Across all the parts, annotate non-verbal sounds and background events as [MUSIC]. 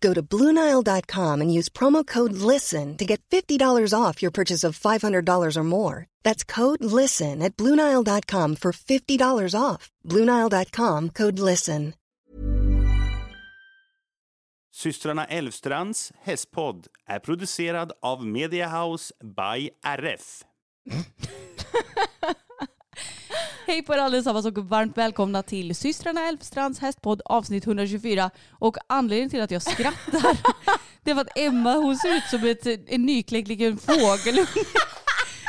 Go to BlueNile.com and use promo code LISTEN to get $50 off your purchase of $500 or more. That's code LISTEN at BlueNile.com for $50 off. BlueNile.com code LISTEN. Systrarna Elvstrands hästpodd är producerad av Media House by RF. [LAUGHS] Hej på er allesammans och varmt välkomna till systrarna Elfstrands hästpodd avsnitt 124. Och anledningen till att jag skrattar [LAUGHS] det är för att Emma hon ser ut som ett, en nykläckt liten fågelunge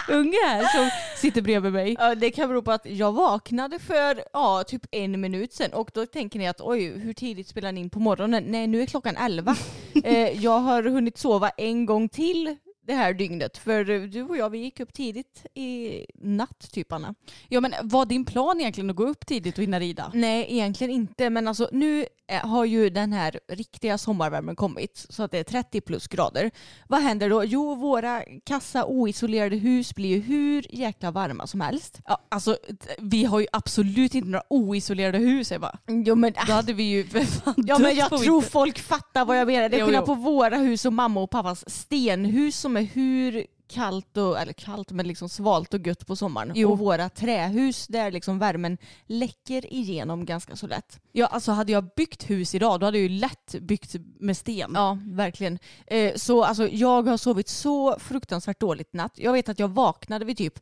unge här som sitter bredvid mig. Ja, det kan bero på att jag vaknade för ja, typ en minut sedan och då tänker ni att oj, hur tidigt spelar ni in på morgonen? Nej, nu är klockan elva. [LAUGHS] eh, jag har hunnit sova en gång till det här dygnet. För du och jag vi gick upp tidigt i natt typ Anna. Ja men var din plan egentligen att gå upp tidigt och hinna rida? Nej egentligen inte men alltså nu eh, har ju den här riktiga sommarvärmen kommit så att det är 30 plus grader. Vad händer då? Jo våra kassa oisolerade hus blir ju hur jäkla varma som helst. Ja, alltså vi har ju absolut inte några oisolerade hus Eva. Jo men Då hade vi ju för fan Ja men jag tror folk fattar vad jag menar. Det är skillnad på våra hus och mamma och pappas stenhus som är hur kallt och, eller kallt men liksom svalt och gött på sommaren. Jo. Och våra trähus där liksom värmen läcker igenom ganska så lätt. Ja alltså hade jag byggt hus idag då hade jag ju lätt byggt med sten. Ja, verkligen. Eh, så alltså, jag har sovit så fruktansvärt dåligt natt. Jag vet att jag vaknade vid typ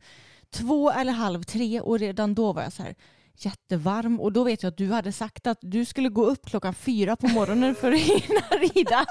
två eller halv tre och redan då var jag så här jättevarm och då vet jag att du hade sagt att du skulle gå upp klockan fyra på morgonen för att hinna [LAUGHS] rida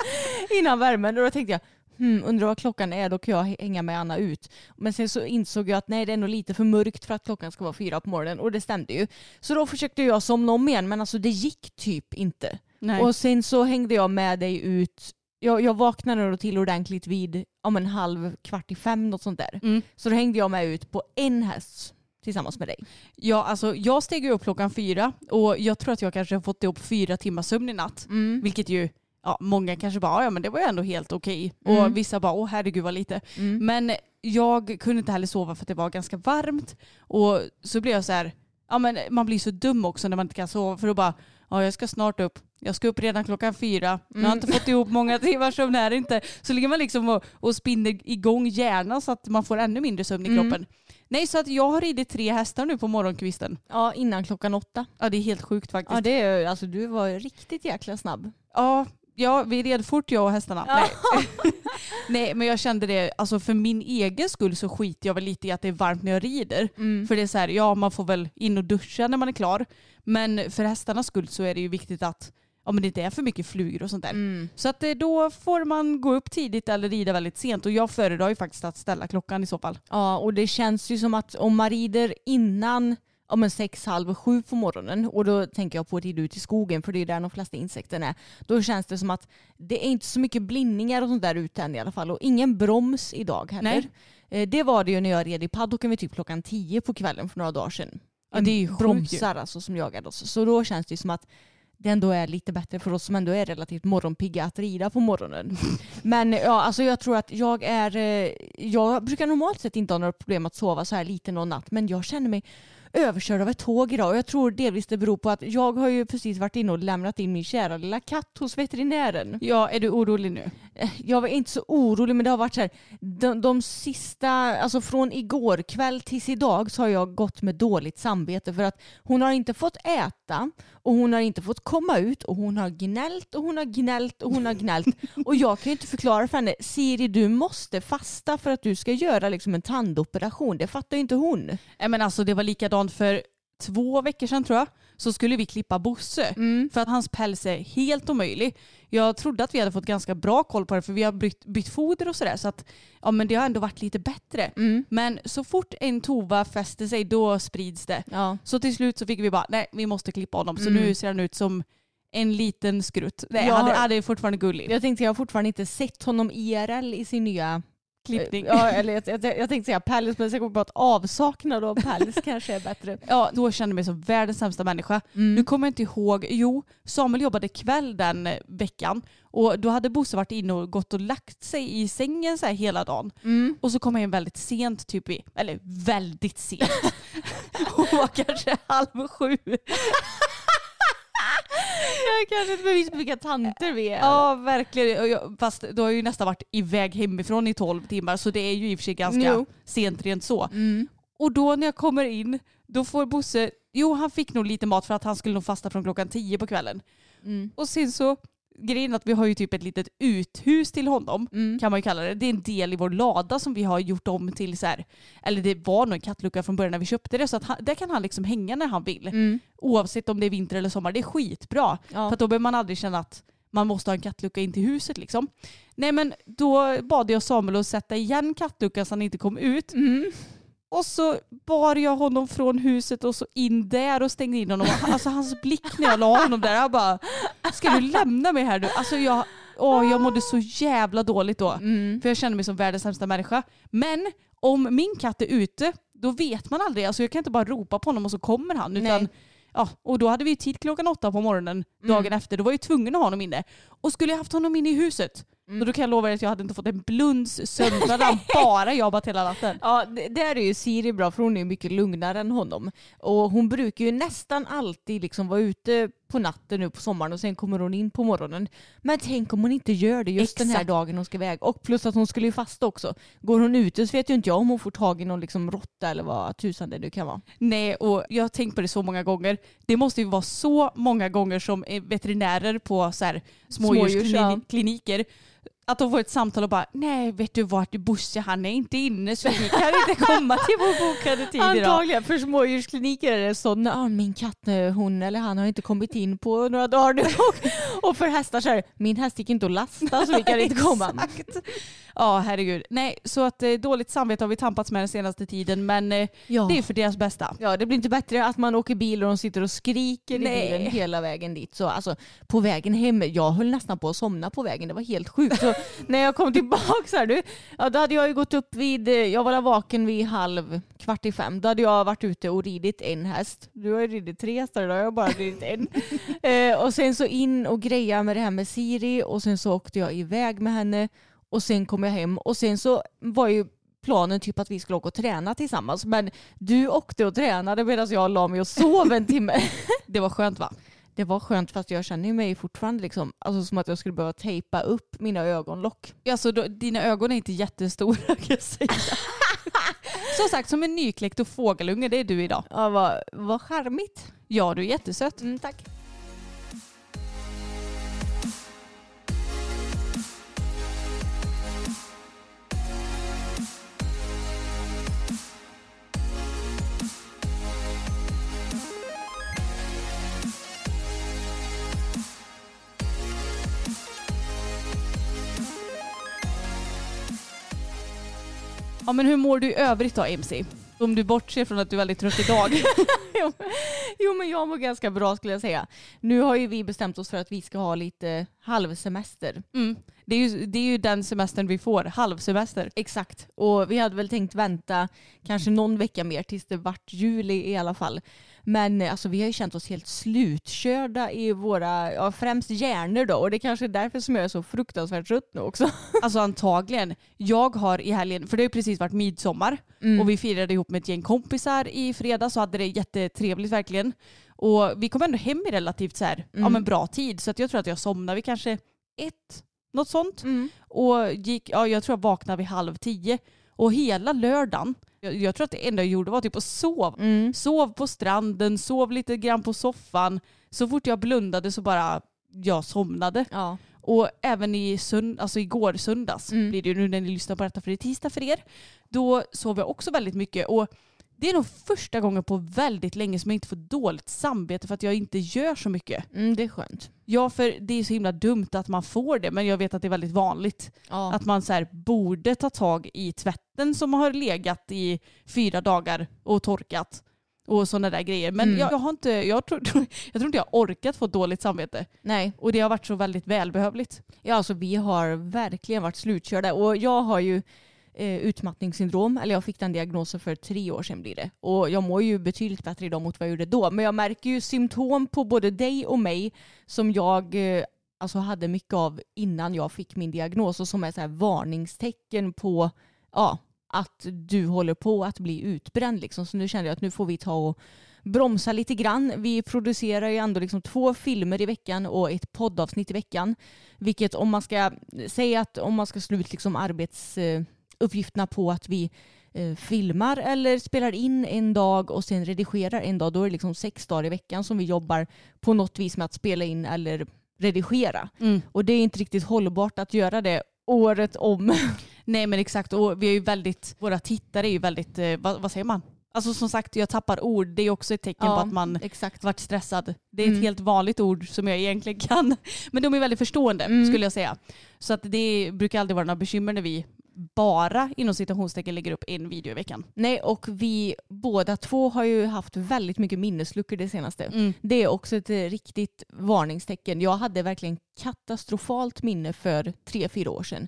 innan värmen och då tänkte jag Hmm, undrar vad klockan är, då kan jag hänga med Anna ut. Men sen så insåg jag att nej det är nog lite för mörkt för att klockan ska vara fyra på morgonen och det stämde ju. Så då försökte jag somna om igen men alltså det gick typ inte. Nej. Och sen så hängde jag med dig ut. Jag, jag vaknade då till ordentligt vid om en halv kvart i fem något sånt där. Mm. Så då hängde jag med ut på en häst tillsammans med dig. Ja, alltså jag steg ju upp klockan fyra och jag tror att jag kanske har fått ihop fyra timmars sömn i natt. Vilket ju, ja, många kanske bara, ja men det var ju ändå helt okej. Mm. Och vissa bara, åh herregud vad lite. Men jag kunde inte heller sova för att det var ganska varmt. Och så blev jag så här, ja men man blir så dum också när man inte kan sova för då bara, ja jag ska snart upp. Jag ska upp redan klockan fyra. Jag har inte fått ihop många timmars sömn här inte. Så ligger man liksom och, och spinner igång hjärnan så att man får ännu mindre sömn i kroppen. Nej, så att jag har ridit tre hästar nu på morgonkvisten. Ja, innan klockan åtta. Ja, det är helt sjukt faktiskt. Ja, det är, alltså, du var riktigt jäkla snabb. Ja, ja, vi red fort jag och hästarna. Nej. [LAUGHS] Nej, men jag kände det, alltså för min egen skull så skiter jag väl lite i att det är varmt när jag rider. För det är så här, ja man får väl in och duscha när man är klar. Men för hästarnas skull så är det ju viktigt att ja, men det inte är för mycket flugor och sånt där. Så att eh, då får man gå upp tidigt eller rida väldigt sent. Och jag föredrar ju faktiskt att ställa klockan i så fall. Ja, och det känns ju som att om man rider innan ja, men sex, halv sju på morgonen och då tänker jag på att ut i skogen för det är där de flesta insekterna är. Då känns det som att det är inte så mycket blindningar och sånt där ute än i alla fall och ingen broms idag heller. Nej. Eh, Det var det ju när jag red i paddocken vid typ klockan tio på kvällen för några dagar sedan. Ja, det är ju. bromsar alltså som jagade oss. Så då känns det som att det ändå är lite bättre för oss som ändå är relativt morgonpigga att rida på morgonen. [LAUGHS] Men ja, alltså jag tror att jag är... eh, Jag brukar normalt sett inte ha några problem att sova så här lite någon natt men jag känner mig överkörd av ett tåg idag och jag tror delvis det beror på att jag har ju precis varit inne och lämnat in min kära lilla katt hos veterinären. Ja, är du orolig nu? Eh, Jag var inte så orolig men det har varit så här, de, de sista, alltså från igår kväll tills idag så har jag gått med dåligt samvete för att hon har inte fått äta och hon har inte fått komma ut och hon har gnällt och hon har gnällt och hon har gnällt [LAUGHS] och jag kan ju inte förklara för henne, Siri du måste fasta för att du ska göra liksom en tandoperation, det fattar ju inte hon. Nej, men alltså, det var likadant för två veckor sedan tror jag. Så skulle vi klippa Bosse. Mm. För att hans päls är helt omöjlig. Jag trodde att vi hade fått ganska bra koll på det för vi har bytt, bytt foder och sådär. Så att ja, men det har ändå varit lite bättre. Mm. Men så fort en tova fäster sig då sprids det. Ja. Så till slut så fick vi bara, nej vi måste klippa honom. Så Mm. nu ser han ut som en liten skrutt. Nej, Jag är fortfarande gullig. Jag tänkte jag har fortfarande inte sett honom IRL i sin nya Klippning. Ja, eller jag, jag, jag tänkte säga päls men jag kom på att avsaknad av päls [LAUGHS] kanske är bättre. Ja, då kände jag mig som världens sämsta människa. Mm. Nu kommer jag inte ihåg. Jo, Samuel jobbade kväll den veckan och då hade Bosse varit inne och gått och lagt sig i sängen så här hela dagen. Mm. Och så kom jag in väldigt sent, typ i, eller väldigt sent. [LAUGHS] Hon var kanske halv sju. Jag kanske inte bevis på vilka tanter vi är. Ja, verkligen. Fast då har ju nästan varit iväg hemifrån i 12 timmar så det är ju i och för sig ganska Jo. sent rent så. Mm. Och då när jag kommer in, då får Bosse, jo han fick nog lite mat för att han skulle nog fasta från klockan 10 på kvällen. Mm. Och sen så, grejen är att vi har ju typ ett litet uthus till honom, Mm. kan man ju kalla det. Det är en del i vår lada som vi har gjort om till så här, eller det var nog en kattlucka från början när vi köpte det, så att han, där kan han liksom hänga när han vill. Mm. Oavsett om det är vinter eller sommar, det är skitbra. Ja. För då behöver man aldrig känna att man måste ha en kattlucka in till huset liksom. Nej men då bad jag Samuel att sätta igen kattluckan så han inte kom ut. Mm. Och så bar jag honom från huset och så in där och stängde in honom. Alltså hans blick när jag la honom där, jag bara, ska du lämna mig här nu? Alltså jag, åh, jag mådde så jävla dåligt då. Mm. För jag kände mig som världens sämsta människa. Men om min katt är ute, då vet man aldrig. Alltså jag kan inte bara ropa på honom och så kommer han. Utan, Nej. ja, och då hade vi tid klockan åtta på morgonen dagen efter. Då var jag tvungen att ha honom inne. Och skulle jag haft honom inne i huset, då kan jag lova er att jag hade inte fått en blunds sömn. Då hade [LAUGHS] han bara jobbat hela natten. Ja, det- där är ju Siri bra för hon är mycket lugnare än honom. Och hon brukar ju nästan alltid liksom vara ute på natten nu på sommaren och sen kommer hon in på morgonen. Men tänk om hon inte gör det just den här Exakt. dagen hon ska iväg. Och plus att hon skulle ju fasta också. Går hon ute så vet ju inte jag om hon får tag i någon liksom råtta eller vad tusan det nu kan vara. Nej, och jag har tänkt på det så många gånger. Det måste ju vara så många gånger som eh, veterinärer på så här smådjurskliniker att de får ett samtal och bara nej vet du vart Bosse han är inte inne så vi kan inte komma till vår bokade tid idag. Antagligen, för smådjurskliniker är det så, ah, min katt, eh, hon eller han har inte kommit in på några dagar nu. Och, [LAUGHS] och för hästar så är det, min häst gick inte att lasta så vi kan inte komma. [LAUGHS] Exakt. Ja herregud. Nej så att eh, dåligt samvete har vi tampats med den senaste tiden men eh, Ja. det är för deras bästa. Ja, det blir inte bättre att man åker bil och de sitter och skriker Nej. i bilen hela vägen dit. Så alltså, på vägen hem, jag höll nästan på att somna på vägen, det var helt sjukt. Så [LAUGHS] när jag kom tillbaka så här, du, ja, då hade jag ju gått upp vid, eh, jag var vaken vid halv, kvart i fem. Då hade jag varit ute och ridit en häst. Du har ju ridit tre hästar idag, jag har bara ridit en. [LAUGHS] eh, och sen så in och greja med det här med Siri och sen så åkte jag iväg med henne och sen kom jag hem och sen så var ju planen typ att vi skulle åka och träna tillsammans. Men du åkte och tränade medan jag la mig och sov en timme. [LAUGHS] Det var skönt va? Det var skönt fast jag känner mig fortfarande liksom, alltså som att jag skulle behöva tejpa upp mina ögonlock. Alltså, då, dina ögon är inte jättestora kan jag säga. [LAUGHS] Som sagt, som en nykläckt och fågelunge, det är du idag. Ja, vad, vad charmigt. Ja, du är jättesöt. Mm, tack. Ja, men hur mår du i övrigt då, MC? Om du bortser från att du är väldigt trött idag. [LAUGHS] jo, men jag mår ganska bra skulle jag säga. Nu har ju vi bestämt oss för att vi ska ha lite halvsemester. Mm. Det, är ju, det är ju den semestern vi får, halvsemester. Exakt. Och vi hade väl tänkt vänta kanske någon vecka mer tills det vart juli i alla fall. Men eh, alltså, vi har ju känt oss helt slutkörda i våra, ja, främst hjärnor då. Och det kanske är därför som jag är så fruktansvärt trött nu också. [LAUGHS] Alltså antagligen. Jag har i helgen, för det har ju precis varit midsommar och vi firade ihop med ett gäng kompisar i fredags och hade det jättetrevligt verkligen. Och vi kom ändå hem i relativt så här, ja, men bra tid så att jag tror att jag somnade vid kanske ett, något sånt. Mm. Och gick, ja, jag tror jag vaknade vid halv tio. Och hela lördagen, jag, jag tror att det enda jag gjorde var typ att sova. Mm. Sov på stranden, sov lite grann på soffan. Så fort jag blundade så bara jag somnade. Ja. Och även i sund, alltså igår söndags Mm. blir det ju nu när ni lyssnar på detta för det är tisdag för er. Då sov jag också väldigt mycket och det är nog första gången på väldigt länge som jag inte får dåligt samvete för att jag inte gör så mycket. Mm, det är skönt. Ja, för det är så himla dumt att man får det, men jag vet att det är väldigt vanligt. Ja. Att man så här, borde ta tag i tvätten som har legat i fyra dagar och torkat och sådana där grejer. Men Mm. jag, jag, har inte, jag, tror, [LAUGHS] jag tror inte jag har orkat få dåligt samvete. Nej, Och det har varit så väldigt välbehövligt. ja, alltså, vi har verkligen varit slutkörda. Och jag har ju eh, utmattningssyndrom, eller jag fick den diagnosen för tre år sedan blir det. Och jag mår ju betydligt bättre idag mot vad jag gjorde då. Men jag märker ju symptom på både dig och mig som jag eh, alltså hade mycket av innan jag fick min diagnos och som är så här varningstecken på ja, att du håller på att bli utbränd. Liksom. Så nu kände jag att nu får vi ta och bromsa lite grann. Vi producerar ju ändå liksom två filmer i veckan och ett poddavsnitt i veckan. Vilket om man ska säga att om man ska slå ut liksom eh, arbetsuppgifterna på att vi eh, filmar eller spelar in en dag och sen redigerar en dag, då är det liksom sex dagar i veckan som vi jobbar på något vis med att spela in eller redigera. Och det är inte riktigt hållbart att göra det året om. [LAUGHS] Nej men exakt och vi är ju väldigt, våra tittare är ju väldigt, eh, vad, vad säger man? Alltså som sagt jag tappar ord, det är också ett tecken på att man exakt. varit stressad. Det är ett Mm. helt vanligt ord som jag egentligen kan. [LAUGHS] Men de är väldigt förstående Mm. skulle jag säga. Så att det brukar aldrig vara några bekymmer när vi bara inom citationstecken lägger upp en video i veckan. Nej, och vi båda två har ju haft väldigt mycket minnesluckor det senaste. Mm. Det är också ett eh, riktigt varningstecken. Jag hade verkligen katastrofalt minne för tre, fyra år sedan.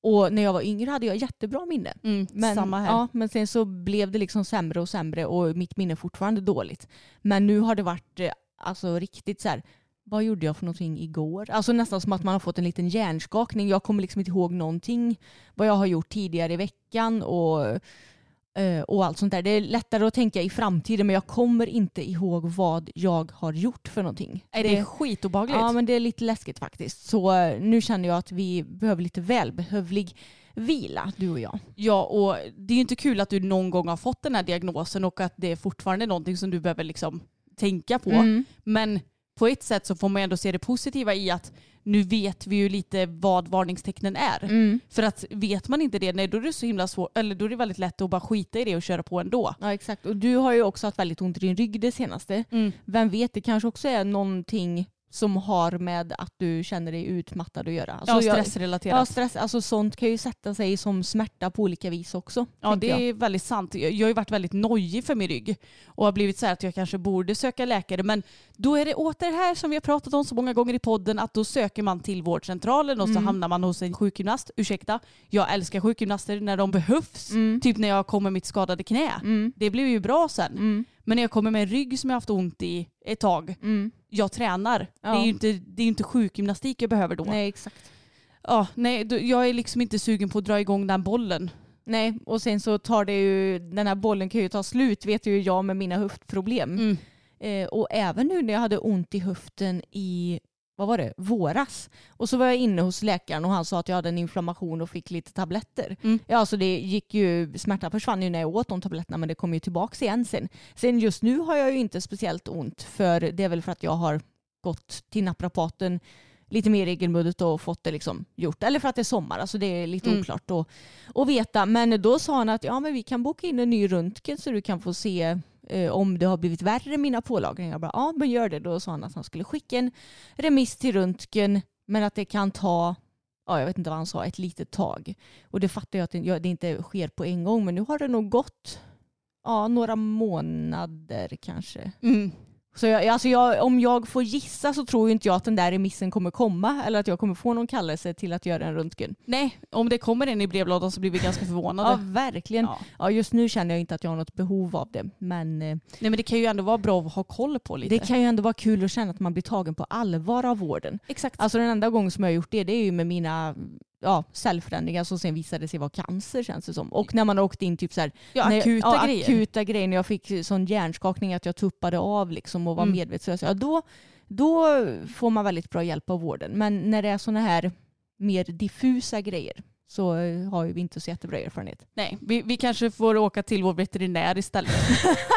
Och när jag var yngre hade jag jättebra minne. Mm, Men, samma här. Ja, men sen så blev det liksom sämre och sämre och mitt minne är fortfarande dåligt. Men nu har det varit eh, alltså, riktigt så här, vad gjorde jag för någonting igår? Alltså nästan som att man har fått en liten hjärnskakning. Jag kommer liksom inte ihåg någonting vad jag har gjort tidigare i veckan och, eh, och allt sånt där. Det är lättare att tänka i framtiden men jag kommer inte ihåg vad jag har gjort för någonting. är det, skitobehagligt? Ja men det är lite läskigt faktiskt. Så eh, nu känner jag att vi behöver lite välbehövlig vila, du och jag. Ja, och det är ju inte kul att du någon gång har fått den här diagnosen och att det är fortfarande någonting som du behöver liksom tänka på. Mm. Men på ett sätt så får man ändå se det positiva i att nu vet vi ju lite vad varningstecknen är. Mm. För att vet man inte det, nej, då är det så himla svårt, eller då är det väldigt lätt att bara skita i det och köra på ändå. Ja exakt. Och du har ju också haft väldigt ont i din rygg det senaste. Vem vet, det kanske också är någonting som har med att du känner dig utmattad att göra. Alltså, ja, stressrelaterat. Ja, stress, alltså sånt kan ju sätta sig som smärta på olika vis också. Ja det jag. är väldigt sant. Jag jag har ju varit väldigt nojig för min rygg och har blivit så här att jag kanske borde söka läkare men då är det åter det här som vi har pratat om så många gånger i podden att då söker man till vårdcentralen och så Mm. hamnar man hos en sjukgymnast. Ursäkta, jag älskar sjukgymnaster när de behövs. Mm. Typ när jag kom med mitt skadade knä. Mm. Det blev ju bra sen. Men när jag kommer med en rygg som jag haft ont i ett tag, Mm. jag tränar. Ja. Det är ju inte, det är inte sjukgymnastik jag behöver då. Nej exakt. Ja, nej, jag är liksom inte sugen på att dra igång den bollen. Nej, och sen så tar det ju, den här bollen kan ju ta slut vet ju jag med mina höftproblem. Mm. Eh, och även nu när jag hade ont i höften i vad var det, våras. Och så var jag inne hos läkaren och han sa att jag hade en inflammation och fick lite tabletter. Mm. Ja, alltså det gick ju, smärtan försvann ju när jag åt de tabletterna men det kom ju tillbaka igen sen. Sen just nu har jag ju inte speciellt ont för det är väl för att jag har gått till naprapaten lite mer regelbundet och fått det liksom gjort. Eller för att det är sommar, alltså det är lite Mm. oklart att veta. Men då sa han att ja, men vi kan boka in en ny röntgen så du kan få se eh, om det har blivit värre mina pålagringar. Jag bara, ja men gör det. Då sa han att han skulle skicka en remiss till röntgen men att det kan ta, ja jag vet inte vad han sa, ett litet tag. Och det fattar jag att det, ja, det inte sker på en gång men nu har det nog gått ja, några månader kanske. Mm. Så jag, alltså jag, om jag får gissa så tror inte jag att den där remissen kommer komma eller att jag kommer få någon kallelse till att göra en röntgen. Nej, om det kommer en i brevlådan så blir vi ganska Ja, förvånade. verkligen. Ja. Ja, just nu känner jag inte att jag har något behov av det. Men eh, Nej men det kan ju ändå vara bra att ha koll på lite. det kan ju ändå vara kul att känna att man blir tagen på allvar av vården. Exakt. Alltså den enda gången som jag har gjort det, det är ju med mina ja, cellförändringar som sen visade sig vara cancer känns det som. Och när man har åkt in typ så här, ja, när- akuta ja, grejer. akuta grejer. När jag fick sån hjärnskakning att jag tuppade av liksom och var Mm. medvetslös. Ja, då, då får man väldigt bra hjälp av vården. Men när det är såna här mer diffusa grejer så eh, har vi inte så jättebra erfarenhet. Nej, vi, vi kanske får åka till vår veterinär istället.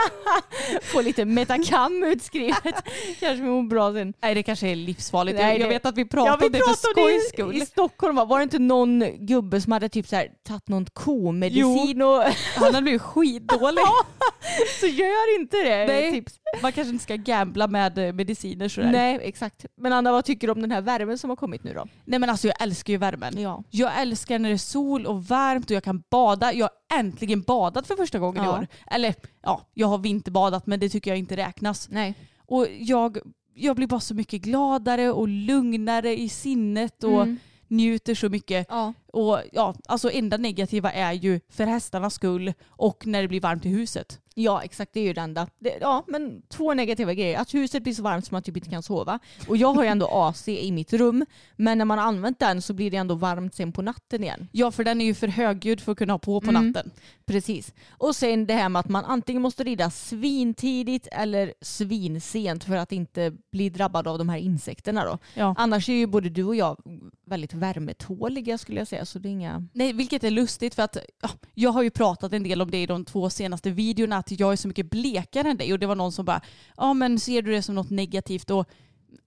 [LAUGHS] Få lite Metacam utskrivet. [LAUGHS] kanske vi mår bra sen. Nej, det kanske är livsfarligt. Nej, jag, det- vet att vi Ja, pratade vi om det för skojs det i, skull. Stockholm. va? Var det inte någon gubbe som hade typ så här, tagit någon komedicin och [LAUGHS] Han hade blivit skitdålig. så gör inte det. Nej. Tips. Man kanske inte ska gambla med eh, mediciner sådär. Nej. Nej exakt. Men Anna vad tycker du om den här värmen som har kommit nu då? Nej men alltså jag älskar ju värmen. Ja. Jag älskar när det är sol och varmt och jag kan bada. Jag har äntligen badat för första gången i Ja. år. Eller ja, jag har vinterbadat men det tycker jag inte räknas. Nej. Och jag, jag blir bara så mycket gladare och lugnare i sinnet och Mm. njuter så mycket. Ja. Och ja, alltså enda negativa är ju för hästarnas skull och när det blir varmt i huset. Ja exakt, det är ju det enda. Det, ja men två negativa grejer. Att huset blir så varmt som man typ inte kan sova. Och jag har ju ändå [LAUGHS] AC i mitt rum. Men när man har använt den så blir det ändå varmt sen på natten igen. Ja, för den är ju för högljudd för att kunna ha på på Mm. natten. Precis. Och sen det här med att man antingen måste rida svintidigt eller svinsent för att inte bli drabbad av de här insekterna då. Ja. Annars är ju både du och jag väldigt värmetåliga skulle jag säga. Så det är inga... Nej, vilket är lustigt för att ja, jag har ju pratat en del om det i de två senaste videorna att jag är så mycket blekare än dig. Och det var någon som bara ja men ser du det som något negativt? Och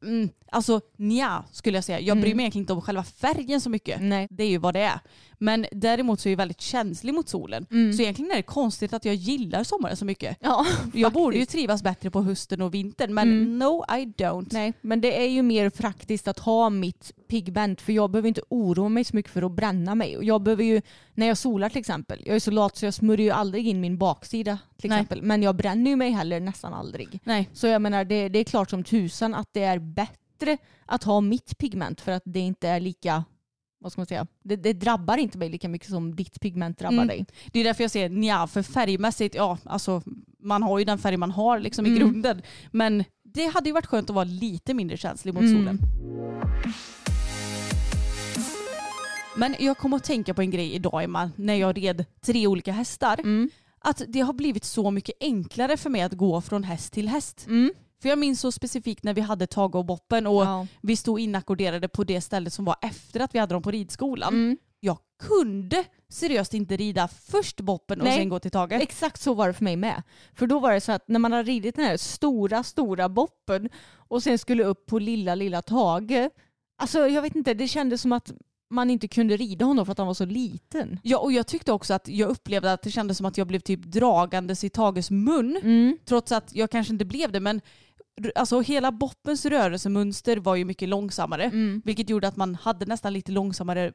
mm, alltså nja skulle jag säga. Jag bryr Mm. mig egentligen inte om själva färgen så mycket. Nej. Det är ju vad det är. Men däremot så är jag väldigt känslig mot solen. Mm. Så egentligen är det konstigt att jag gillar sommaren så mycket. Ja, Jag borde ju faktiskt. trivas bättre på hösten och vintern men Mm. no I don't. Nej, men det är ju mer praktiskt att ha mitt pigment för jag behöver inte oroa mig så mycket för att bränna mig. Och jag behöver ju, när jag solar till exempel, jag är så lat så jag smörjer ju aldrig in min baksida till Nej. exempel. Men jag bränner ju mig heller nästan aldrig. Nej. Så jag menar det, det är klart som tusan att det är bättre att ha mitt pigment för att det inte är lika vad ska man säga? Det, det drabbar inte mig lika mycket som ditt pigment drabbar Mm. dig. Det är därför jag säger nja, för färgmässigt, ja alltså man har ju den färg man har liksom i Mm. grunden. Men det hade ju varit skönt att vara lite mindre känslig mot Mm. solen. Men jag kom att tänka på en grej idag Emma, när jag red tre olika hästar. Mm. Att det har blivit så mycket enklare för mig att gå från häst till häst. Mm. För jag minns så specifikt när vi hade Tage och Boppen och Ja. vi stod inackorderade på det stället som var efter att vi hade dem på ridskolan. Mm. Jag kunde seriöst inte rida först Boppen och Nej. sen gå till Tage. Exakt så var det för mig med. För då var det så att när man har ridit den här stora, stora boppen och sen skulle upp på lilla, lilla Tage. Alltså jag vet inte, det kändes som att man inte kunde rida honom för att han var så liten. Ja, och jag tyckte också att jag upplevde att det kändes som att jag blev typ dragandes i Tages mun. Mm. Trots att jag kanske inte blev det. Men alltså, hela Boppens rörelsemönster var ju mycket långsammare. Mm. Vilket gjorde att man hade nästan lite långsammare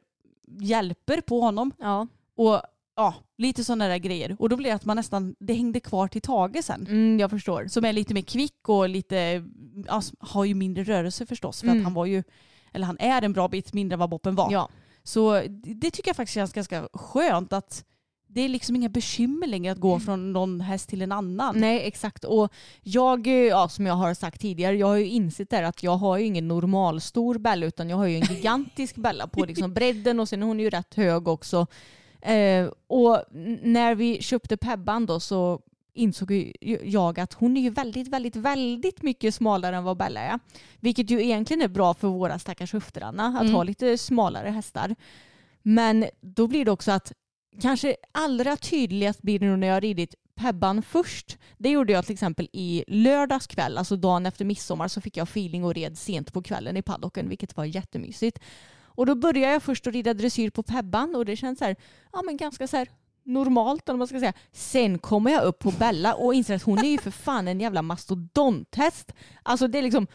hjälper på honom. Ja. Och ja, lite sådana där grejer. Och då blev det att man nästan, det hängde kvar till Tage sen. Mm, jag förstår. Som är lite mer kvick och lite, alltså, har ju mindre rörelse förstås. För Mm. att han var ju, eller han är en bra bit mindre än vad Boppen var. Ja. Så det tycker jag faktiskt känns ganska skönt att det är liksom inga bekymmer längre att gå från någon häst till en annan. Nej exakt och jag, eh, ja, som jag har sagt tidigare, jag har ju insett där att jag har ju ingen normalstor Bella utan jag har ju en gigantisk Bella på [LAUGHS] liksom bredden och sen är hon ju rätt hög också. Eh, och när vi köpte Pebban då så insåg jag att hon är ju väldigt, väldigt, väldigt mycket smalare än vad Bella är. Vilket ju egentligen är bra för våra stackars höfter-Anna, att Mm. ha lite smalare hästar. Men då blir det också att kanske allra tydligast blir det nog när jag har ridit Pebban först. Det gjorde jag till exempel i lördags kväll, alltså dagen efter midsommar så fick jag feeling och red sent på kvällen i paddocken vilket var jättemysigt. Och då började jag först att rida dressyr på Pebban och det känns så här, ja men ganska så här normalt om man ska säga. Sen kommer jag upp på Bella och inser att hon är ju för fan en jävla mastodonthäst. Alltså det är liksom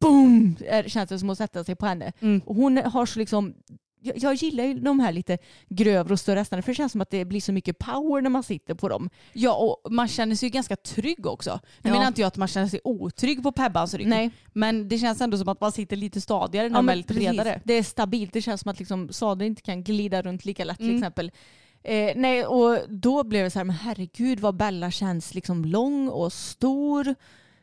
boom, känns det som att sätta sig på henne. Mm. Och hon har så liksom jag, jag gillar ju de här lite grövre och större hästarna för det känns som att det blir så mycket power när man sitter på dem. Ja och man känner sig ju ganska trygg också. Nu Ja. menar inte jag att man känner sig otrygg på Pebbans rygg. Nej. Men det känns ändå som att man sitter lite stadigare när Ja, de är lite bredare. Det är stabilt. Det känns som att liksom sadeln inte kan glida runt lika lätt till Mm. exempel. Eh, nej, och då blev det så här, men herregud vad Bella känns liksom lång och stor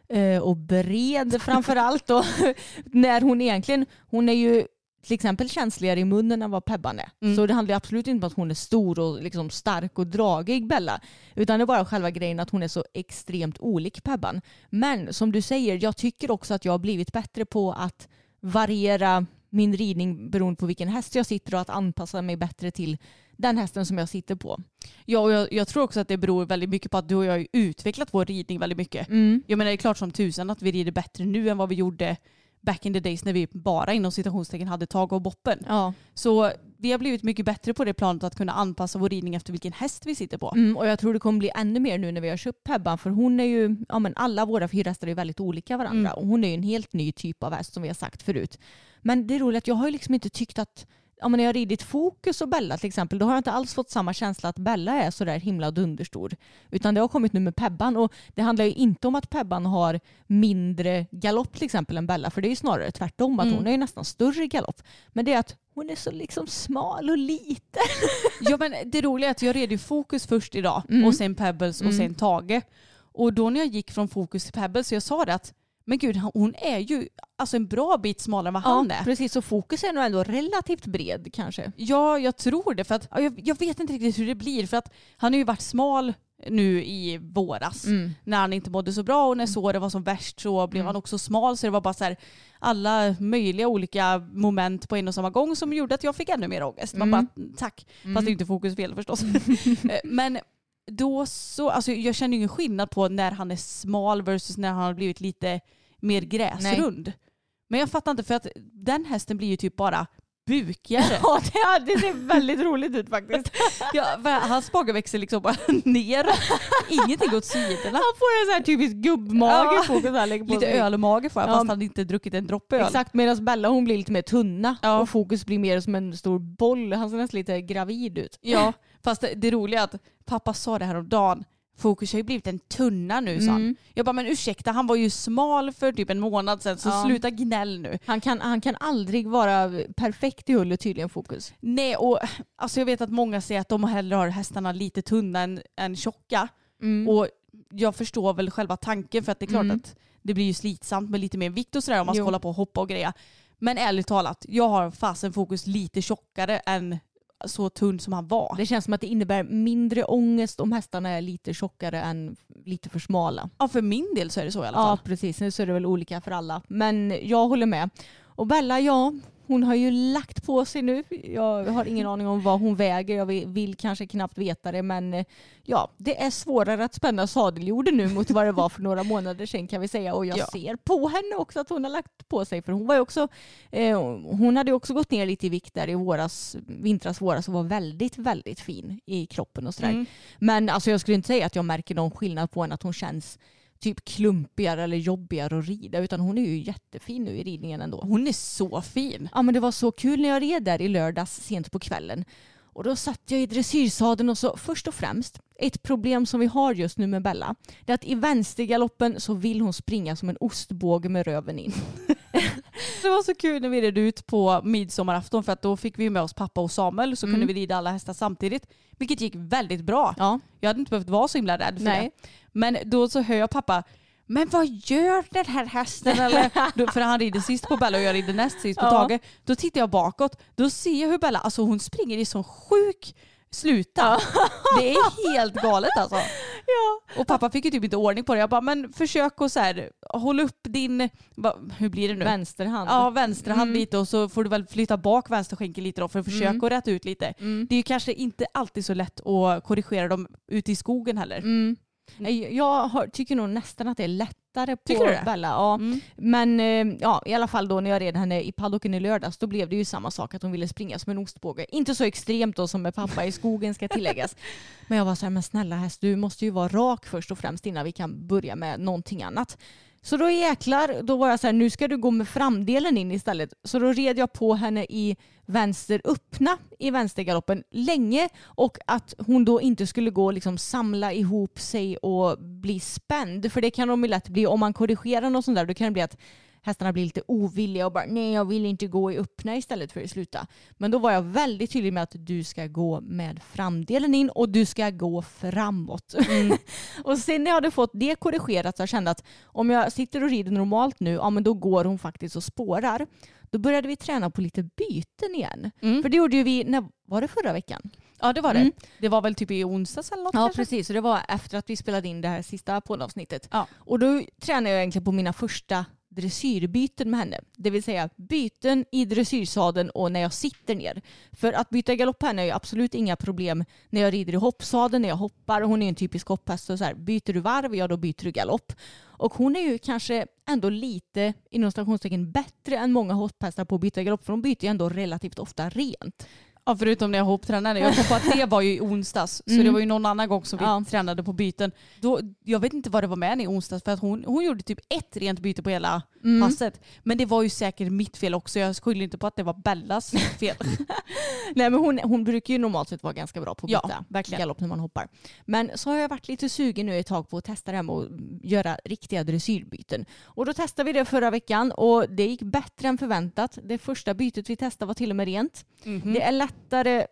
eh, och bred framför allt. Och [LAUGHS] när hon egentligen, hon är ju till exempel känsligare i munnen än vad Pebban är. Mm. Så det handlar absolut inte om att hon är stor och liksom stark och dragig Bella. Utan det är bara själva grejen att hon är så extremt olik Pebban. Men som du säger, jag tycker också att jag har blivit bättre på att variera min ridning beroende på vilken häst jag sitter och att anpassa mig bättre till den hästen som jag sitter på. Ja, och jag, jag tror också att det beror väldigt mycket på att du och jag har utvecklat vår ridning väldigt mycket. Mm. Jag menar det är klart som tusan att vi rider bättre nu än vad vi gjorde back in the days när vi bara inom citationstecken hade tag och boppen. Ja. Så vi har blivit mycket bättre på det planet att kunna anpassa vår ridning efter vilken häst vi sitter på. Mm, och jag tror det kommer bli ännu mer nu när vi har köpt Pebban för hon är ju, ja men alla våra fyra hästar är väldigt olika varandra Mm. och hon är ju en helt ny typ av häst som vi har sagt förut. Men det är roligt att jag har ju liksom inte tyckt att men när jag har ridit Fokus och Bella till exempel, då har jag inte alls fått samma känsla att Bella är så där himla dunderstor. Utan det har kommit nu med Pebban och det handlar ju inte om att Pebban har mindre galopp till exempel än Bella, för det är ju snarare tvärtom, att Mm. hon är ju nästan större galopp. Men det är att hon är så liksom smal och liten. [LAUGHS] Ja men det roliga är att jag red ju fokus först idag Mm. och sen Pebbles och Mm. sen Tage. Och då när jag gick från fokus till Pebbles så jag sa det att men gud hon är ju alltså en bra bit smalare än vad han är. precis. Så Fokus är nog ändå relativt bred kanske. Ja jag tror det för att ja, jag, jag vet inte riktigt hur det blir för att han har ju varit smal nu i våras när han inte mådde så bra och när såret var som värst så blev Mm. han också smal så det var bara så här alla möjliga olika moment på en och samma gång som gjorde att jag fick ännu mer ångest. Man Mm. bara tack. Fast det är inte fokus fel förstås. [LAUGHS] Eh, Men då så, alltså jag känner ingen skillnad på när han är smal versus när han har blivit lite mer gräsrund. Men jag fattar inte för att den hästen blir ju typ bara bukigare. [LAUGHS] Ja, det, det ser väldigt roligt ut faktiskt. [LAUGHS] ja, hans mage växer liksom bara [LAUGHS] ner. Ingenting åt sidorna. Han får en sån här typisk gubbmage. Ja. Fokus här på Lite ölmage får jag Ja. fast han inte druckit en droppe öl. Exakt, medan Bella hon blir lite mer tunna Ja. och Fokus blir mer som en stor boll. Han ser nästan lite gravid ut. Ja, fast det, det roliga är att pappa sa det här om dagen. Fokus har ju blivit en tunna nu sa han. Mm. Jag bara men ursäkta han var ju smal för typ en månad sedan så Ja. sluta gnäll nu. Han kan, han kan aldrig vara perfekt i hullet tydligen Fokus. Nej och alltså jag vet att många säger att de hellre har hästarna lite tunna än, än tjocka. Och jag förstår väl själva tanken för att det är klart Mm. att det blir ju slitsamt med lite mer vikt och sådär om man ska Jo. hålla på och hoppa och greja. Men ärligt talat, jag har fasen fokus lite tjockare än så tunn som han var. Det känns som att det innebär mindre ångest om hästarna är lite tjockare än lite för smala. Ja för min del så är det så i alla Ja fall. precis, nu så är det väl olika för alla. Men jag håller med. Och Bella, ja, hon har ju lagt på sig nu. Jag har ingen aning om vad hon väger. Jag vill, vill kanske knappt veta det. Men eh, ja, det är svårare att spänna sadeljorden nu mot vad det var för några månader sedan kan vi säga. Och jag Ja. ser på henne också att hon har lagt på sig. För hon var också, eh, hon hade också gått ner lite i vikt där i våras, vintras, våras och var väldigt, väldigt fin i kroppen och sådär. Mm. Men alltså jag skulle inte säga att jag märker någon skillnad på henne att hon känns typ klumpigare eller jobbigare att rida utan hon är ju jättefin nu i ridningen ändå. Hon är så fin. Ja men det var så kul när jag red där i lördags sent på kvällen. Och då satt jag i dressyrsadeln och så först och främst ett problem som vi har just nu med Bella det är att i vänstergaloppen så vill hon springa som en ostbåge med röven in. [LAUGHS] Det var så kul när vi red ut på midsommarafton för att då fick vi med oss pappa och Samuel så Mm. kunde vi rida alla hästar samtidigt. Vilket gick väldigt bra. Ja. Jag hade inte behövt vara så himla rädd för Nej. det. Men då så hör jag pappa men vad gör den här hästen? Eller, [LAUGHS] för han rider sist på Bella och jag rider näst sist på Ja. Tage. Då tittar jag bakåt. Då ser jag hur Bella, alltså hon springer i sån sjuk sluta. [LAUGHS] Det är helt galet alltså. Ja. Och pappa fick ju typ inte ordning på det. Jag bara, men försök att så här, håll upp din, hur blir det nu? Vänsterhand. Ja, vänsterhand Mm. lite och så får du väl flytta bak vänsterskänkel lite då för att försöka Mm. att rätta ut lite. Mm. Det är ju kanske inte alltid så lätt att korrigera dem ute i skogen heller. Mm. Nej, Jag har, tycker nog nästan att det är lättare på? Bella. Ja. Mm. Men eh, ja, i alla fall då när jag red henne i paddocken i lördags då blev det ju samma sak att hon ville springa som en ostbåge. Inte så extremt då som med pappa i skogen ska tilläggas. [LAUGHS] Men jag var så här, men snälla häst du måste ju vara rak först och främst innan vi kan börja med någonting annat. Så då jäklar, då var jag så här, nu ska du gå med framdelen in istället. Så då red jag på henne i vänster öppna i vänstergaloppen länge och att hon då inte skulle gå och liksom samla ihop sig och bli spänd. För det kan de ju lätt bli om man korrigerar något sånt där. Då kan det bli att hästarna blir lite ovilliga och bara nej jag vill inte gå i öppna istället för att sluta. Men då var jag väldigt tydlig med att du ska gå med framdelen in och du ska gå framåt. [LAUGHS] och sen när jag hade fått det korrigerat så jag kände att om jag sitter och rider normalt nu, ja men då går hon faktiskt och spårar. Då började vi träna på lite byten igen. Mm. För det gjorde ju vi, när, var det förra veckan? Ja det var det. Mm. Det var väl typ i onsdags eller något Ja kanske? precis, och det var efter att vi spelade in det här sista poddavsnittet. Ja. Och då tränade jag egentligen på mina första dressyrbyten med henne. Det vill säga byten i dressyrsadeln och när jag sitter ner. För att byta galopp på henne är ju absolut inga problem när jag rider i hoppsadeln, när jag hoppar. Hon är ju en typisk hopphäst. Så så här, byter du varv, ja då byter du galopp. Och hon är ju kanske ändå lite, inom stationstecken, bättre än många hopphästar på att byta galopp. För hon byter ju ändå relativt ofta rent. Ja, förutom när jag hopptränade. Jag kom på att det var ju i onsdags. Så Mm. det var ju någon annan gång som vi Ja. tränade på byten. Då, jag vet inte vad det var med henne i onsdags för att hon, hon gjorde typ ett rent byte på hela Mm. passet. Men det var ju säkert mitt fel också. Jag skyller inte på att det var Bellas [LAUGHS] fel. Nej men hon, hon brukar ju normalt sett vara ganska bra på att Ja, byta verkligen. galopp när man hoppar. Men så har jag varit lite sugen nu ett tag på att testa det här med att göra riktiga dressyrbyten. Och då testade vi det förra veckan och det gick bättre än förväntat. Det första bytet vi testade var till och med rent. Mhm. Det är lättare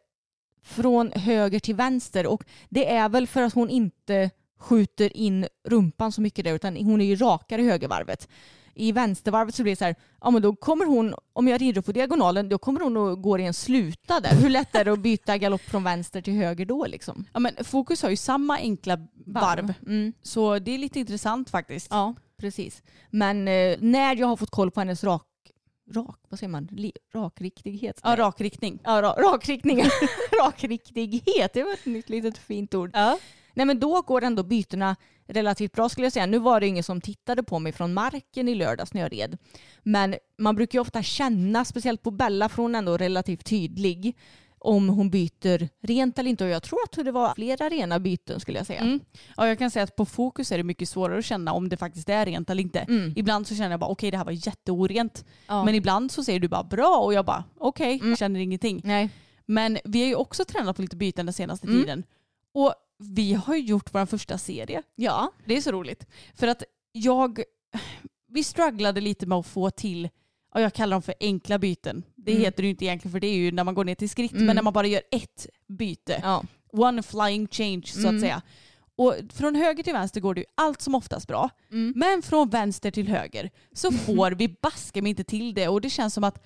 från höger till vänster och det är väl för att hon inte skjuter in rumpan så mycket där utan hon är ju rakare i högervarvet. I vänstervarvet så blir det så här, ja men då kommer hon, om jag rider på diagonalen, då kommer hon att gå i en sluta där. Hur lätt är det att byta galopp från vänster till höger då liksom? Ja, men Fokus har ju samma enkla varv. Mm. Så det är lite intressant faktiskt. Ja, precis. Men eh, när jag har fått koll på hennes rak, rak vad säger man, rakriktighet? Ja, rak riktning. Ja, ra, rakriktning. [LAUGHS] Rakriktighet, det var ett nytt litet fint ord. Ja. Nej men då går ändå bytena relativt bra skulle jag säga. Nu var det ingen som tittade på mig från marken i lördags när jag red. Men man brukar ju ofta känna, speciellt på Bella, för hon är ändå relativt tydlig om hon byter rent eller inte. Och jag tror att det var flera rena byten skulle jag säga. Mm. Ja, jag kan säga att på Fokus är det mycket svårare att känna om det faktiskt är rent eller inte. Mm. Ibland så känner jag bara okej det här var jätteorent. Ja. Men ibland så säger du bara bra och jag bara okej, Mm. känner ingenting. Nej. Men vi har ju också tränat på lite byten den senaste Mm. tiden. Och vi har ju gjort vår första serie. Ja. Det är så roligt. För att jag, vi strugglade lite med att få till, ja, jag kallar dem för enkla byten. Det Mm. heter det ju inte egentligen för det är ju när man går ner till skritt, Mm. men när man bara gör ett byte. ja. One flying change så Mm. att säga. Och från höger till vänster går det ju allt som oftast bra. Mm. Men från vänster till höger så [LAUGHS] får vi baske mig inte till det och det känns som att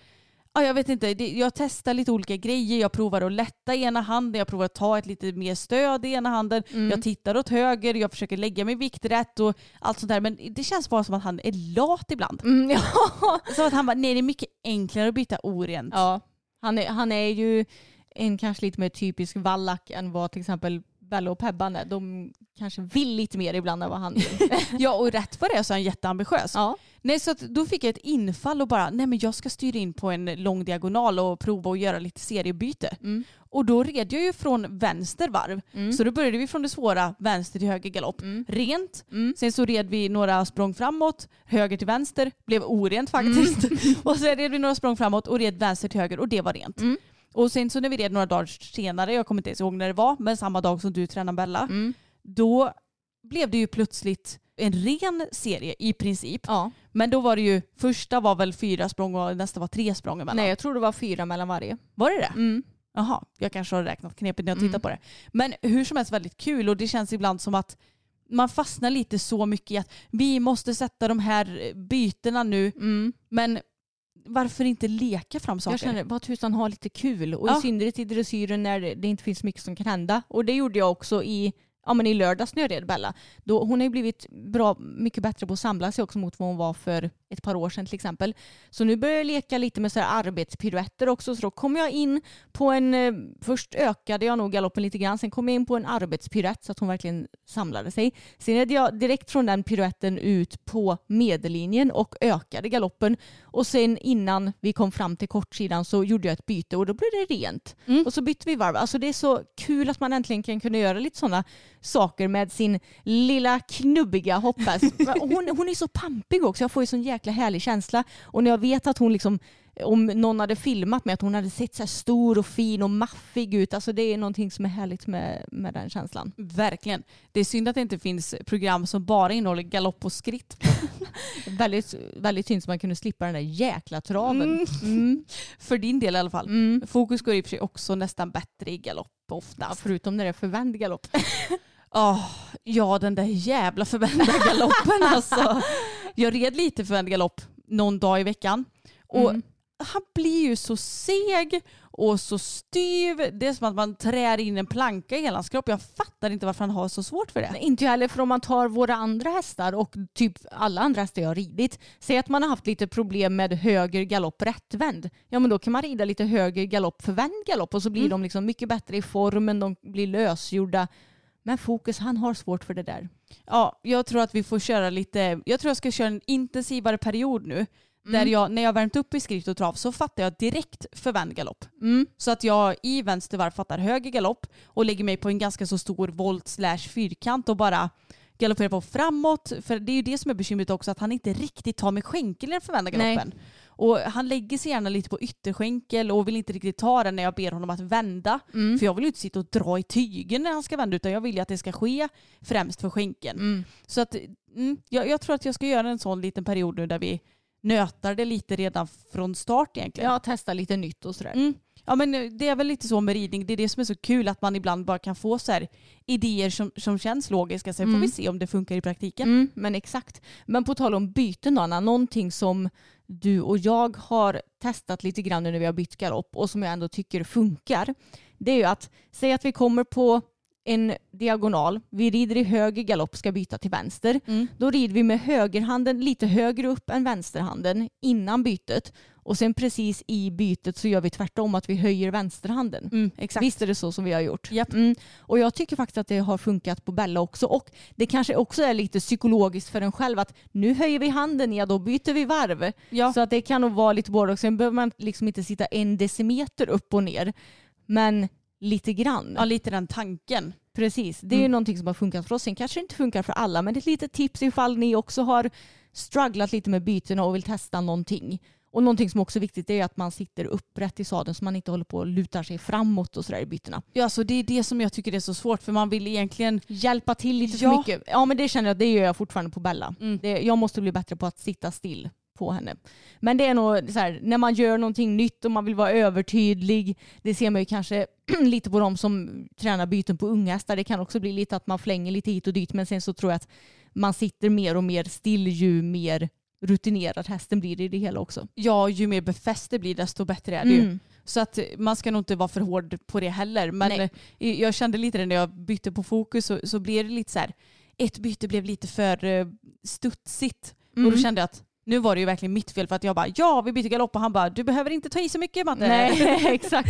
Ja, jag vet inte, det, jag testar lite olika grejer. Jag provar att lätta ena handen, jag provar att ta ett lite mer stöd i ena handen. Mm. Jag tittar åt höger, jag försöker lägga mig vikt rätt och allt sånt där. Men det känns bara som att han är lat ibland. Mm, ja. [LAUGHS] Som att han bara, nej det är mycket enklare att byta orent. Ja, han är, han är ju en kanske lite mer typisk vallack än vad till exempel Bella och Pebban är. De kanske vill lite mer ibland än vad han vill. [LAUGHS] ja, och rätt vad det är så är han jätteambitiös. ja. Nej, så att då fick jag ett infall och bara, nej men jag ska styra in på en lång diagonal och prova att göra lite seriebyte. Mm. Och då red jag ju från vänster varv. Mm. Så då började vi från det svåra, vänster till höger galopp. Mm. Rent. Mm. Sen så red vi några språng framåt, höger till vänster, blev orent faktiskt. [LAUGHS] och sen red vi några språng framåt och red vänster till höger och det var rent. Mm. Och sen så när vi red några dagar senare, jag kommer inte ens ihåg när det var, men samma dag som du tränade Bella, Mm. då blev det ju plötsligt en ren serie i princip. Ja. Men då var det ju, första var väl fyra språng och nästa var tre språng emellan. Nej, jag tror det var fyra mellan varje. Var det det? Mm. Jaha, jag kanske har räknat knepigt när jag Mm. tittar på det. Men hur som helst väldigt kul och det känns ibland som att man fastnar lite så mycket i att vi måste sätta de här bytena nu. Mm. Men varför inte leka fram saker? Jag känner, vad tusan ha lite kul. Och Ja. i synnerhet i dressyren när det inte finns mycket som kan hända. Och det gjorde jag också i, ja, men i lördags när jag red Bella. Då, hon har ju blivit bra, mycket bättre på att samla sig också mot vad hon var för ett par år sedan till exempel. Så nu börjar jag leka lite med så här arbetspiruetter också. Så då kom jag in på en, eh, först ökade jag nog galoppen lite grann, sen kom jag in på en arbetspiruett så att hon verkligen samlade sig. Sen red jag direkt från den piruetten ut på medellinjen och ökade galoppen. Och sen innan vi kom fram till kortsidan så gjorde jag ett byte och då blev det rent. Mm. Och så bytte vi varv. Alltså det är så kul att man äntligen kan kunna göra lite sådana saker med sin lilla knubbiga hopphäst. [LAUGHS] hon, hon är så pampig också. Jag får ju sån jäkla härlig känsla. Och när jag vet att hon liksom om någon hade filmat med att hon hade sett så här stor och fin och maffig ut. Alltså det är någonting som är härligt med, med den känslan. Verkligen. Det är synd att det inte finns program som bara innehåller galopp och skritt. [LAUGHS] Väldigt, väldigt synd så man kunde slippa den där jäkla traven. Mm. Mm. [LAUGHS] För din del i alla fall. Mm. Fokus går i och för sig också nästan bättre i galopp Ja, oftast. förutom när det är förvänd galopp. [LAUGHS] Åh, ja, den där jävla förvända galoppen alltså. Jag red lite förvänd galopp någon dag i veckan. Och Mm. han blir ju så seg och så styv. Det är som att man trär in en planka i hela hans kropp. Jag fattar inte varför han har så svårt för det. Nej, inte jag heller, för om man tar våra andra hästar och typ alla andra hästar jag har ridit. Säg att man har haft lite problem med höger galopp rättvänd. Ja men då kan man rida lite höger galopp förvänd galopp och så blir Mm. de liksom mycket bättre i formen, de blir lösgjorda. Men Fokus han har svårt för det där. Ja, jag tror att vi får köra lite, jag tror jag ska köra en intensivare period nu. Mm. Där jag, när jag värmt upp i skritt och trav så fattar jag direkt förvänd galopp. Mm. Så att jag i vänster varv fattar höger galopp och lägger mig på en ganska så stor volt slash fyrkant och bara galopperar på framåt. För det är ju det som är bekymret också, att han inte riktigt tar med skänkel i den förvända Nej. Och han lägger sig gärna lite på ytterskänkel och vill inte riktigt ta den när jag ber honom att vända. Mm. För jag vill ju inte sitta och dra i tygen när han ska vända utan jag vill ju att det ska ske främst för skänkeln. Mm. Så att, mm, jag, jag tror att jag ska göra en sån liten period nu där vi nötar det lite redan från start egentligen. Ja, testa lite nytt och sådär. Mm. Ja men det är väl lite så med ridning, det är det som är så kul att man ibland bara kan få så här idéer som, som känns logiska. Sen får Mm. vi se om det funkar i praktiken. Mm, men exakt. Men på tal om byten då, Anna, någonting som du och jag har testat lite grann nu när vi har bytt galopp och som jag ändå tycker funkar. Det är ju att säga att vi kommer på en diagonal, vi rider i höger galopp, ska byta till vänster. Mm. Då rider vi med högerhanden lite högre upp än vänsterhanden innan bytet och sen precis i bytet så gör vi tvärtom att vi höjer vänsterhanden. Mm, exakt. Visst är det så som vi har gjort? Japp. Mm. Och jag tycker faktiskt att det har funkat på Bella också. Och det kanske också är lite psykologiskt för en själv att nu höjer vi handen, ja då byter vi varv. Ja. Så att det kan nog vara lite både och. Sen behöver man liksom inte sitta en decimeter upp och ner. Men lite grann. ja, lite den tanken. Precis. Det är ju Mm. någonting som har funkat för oss. Sen kanske det inte funkar för alla men det är ett litet tips ifall ni också har strugglat lite med bytena och vill testa någonting. Och någonting som också är viktigt är att man sitter upprätt i sadeln så man inte håller på och lutar sig framåt och sådär i bytena. Ja, alltså det är det som jag tycker är så svårt för man vill egentligen Hjälpa till lite för Ja. mycket. Ja men det känner jag, det gör jag fortfarande på Bella. Mm. Det, jag måste bli bättre på att sitta still på henne. Men det är nog så här, när man gör någonting nytt och man vill vara övertydlig. Det ser man ju kanske [CLEARS THROAT] lite på de som tränar byten på unga hästar. Det kan också bli lite att man flänger lite hit och dit. Men sen så tror jag att man sitter mer och mer still ju mer rutinerad hästen blir i det hela också. Ja, ju mer befäst det blir desto bättre är det ju. Mm. Så att man ska nog inte vara för hård på det heller. Men Nej. eh, jag kände lite det när jag bytte på fokus så, så blev det lite så här. Ett byte blev lite för eh, studsigt. Och då Mm. kände jag att nu var det ju verkligen mitt fel för att jag bara ja vi byter galopp och han bara du behöver inte ta i så mycket Matte. Nej, [LAUGHS] exakt.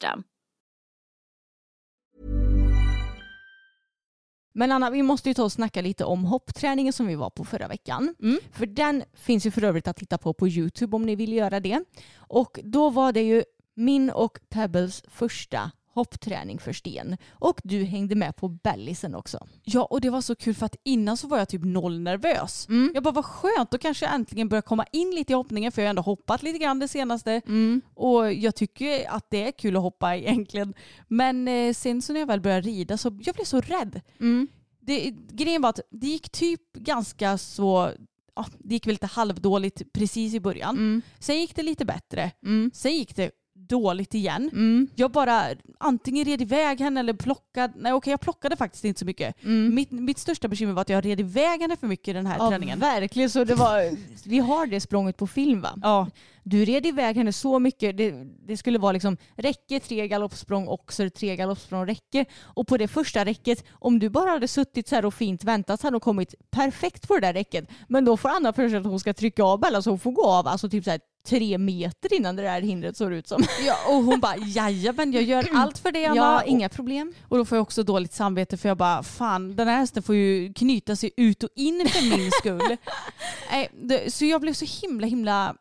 Men Anna, vi måste ju ta och snacka lite om hoppträningen som vi var på förra veckan. Mm. För den finns ju för övrigt att titta på på Youtube om ni vill göra det. Och då var det ju min och Pebbles första hoppträning för Sten. Och du hängde med på bellisen också. Ja och det var så kul för att innan så var jag typ noll nervös. Mm. Jag bara vad skönt, då kanske jag äntligen börjar komma in lite i hoppningen för jag har ändå hoppat lite grann det senaste. Mm. Och jag tycker att det är kul att hoppa [LAUGHS] egentligen. Men eh, sen så när jag väl började rida så jag blev så rädd. Mm. Det, grejen var att det gick typ ganska så, ja, det gick väl lite halvdåligt precis i början. Mm. Sen gick det lite bättre. Mm. Sen gick det dåligt igen. Mm. Jag bara antingen red iväg henne eller plockade. Nej okej jag plockade faktiskt inte så mycket. Mm. Mitt, mitt största bekymmer var att jag red iväg henne för mycket den här Ja, träningen. verkligen. Så det var, vi har det språnget på film va? Ja, Du red iväg henne så mycket. Det, det skulle vara liksom räcke, tre galoppsprång, oxer, tre galoppsprång, räcke. Och på det första räcket, om du bara hade suttit så här och fint väntat hade hon kommit perfekt på det där räcket. Men då får Anna för sig att hon ska trycka av Bella så hon får gå av alltså typ så här tre meter innan det där hindret såg ut som. ja och hon bara jajamän jag gör [CLEARS THROAT] allt för det Anna. Ja, Och- inga problem. Och då får jag också dåligt samvete för jag bara fan den här hästen får ju knyta sig ut och in för min skull. [LAUGHS] Så jag blev så himla himla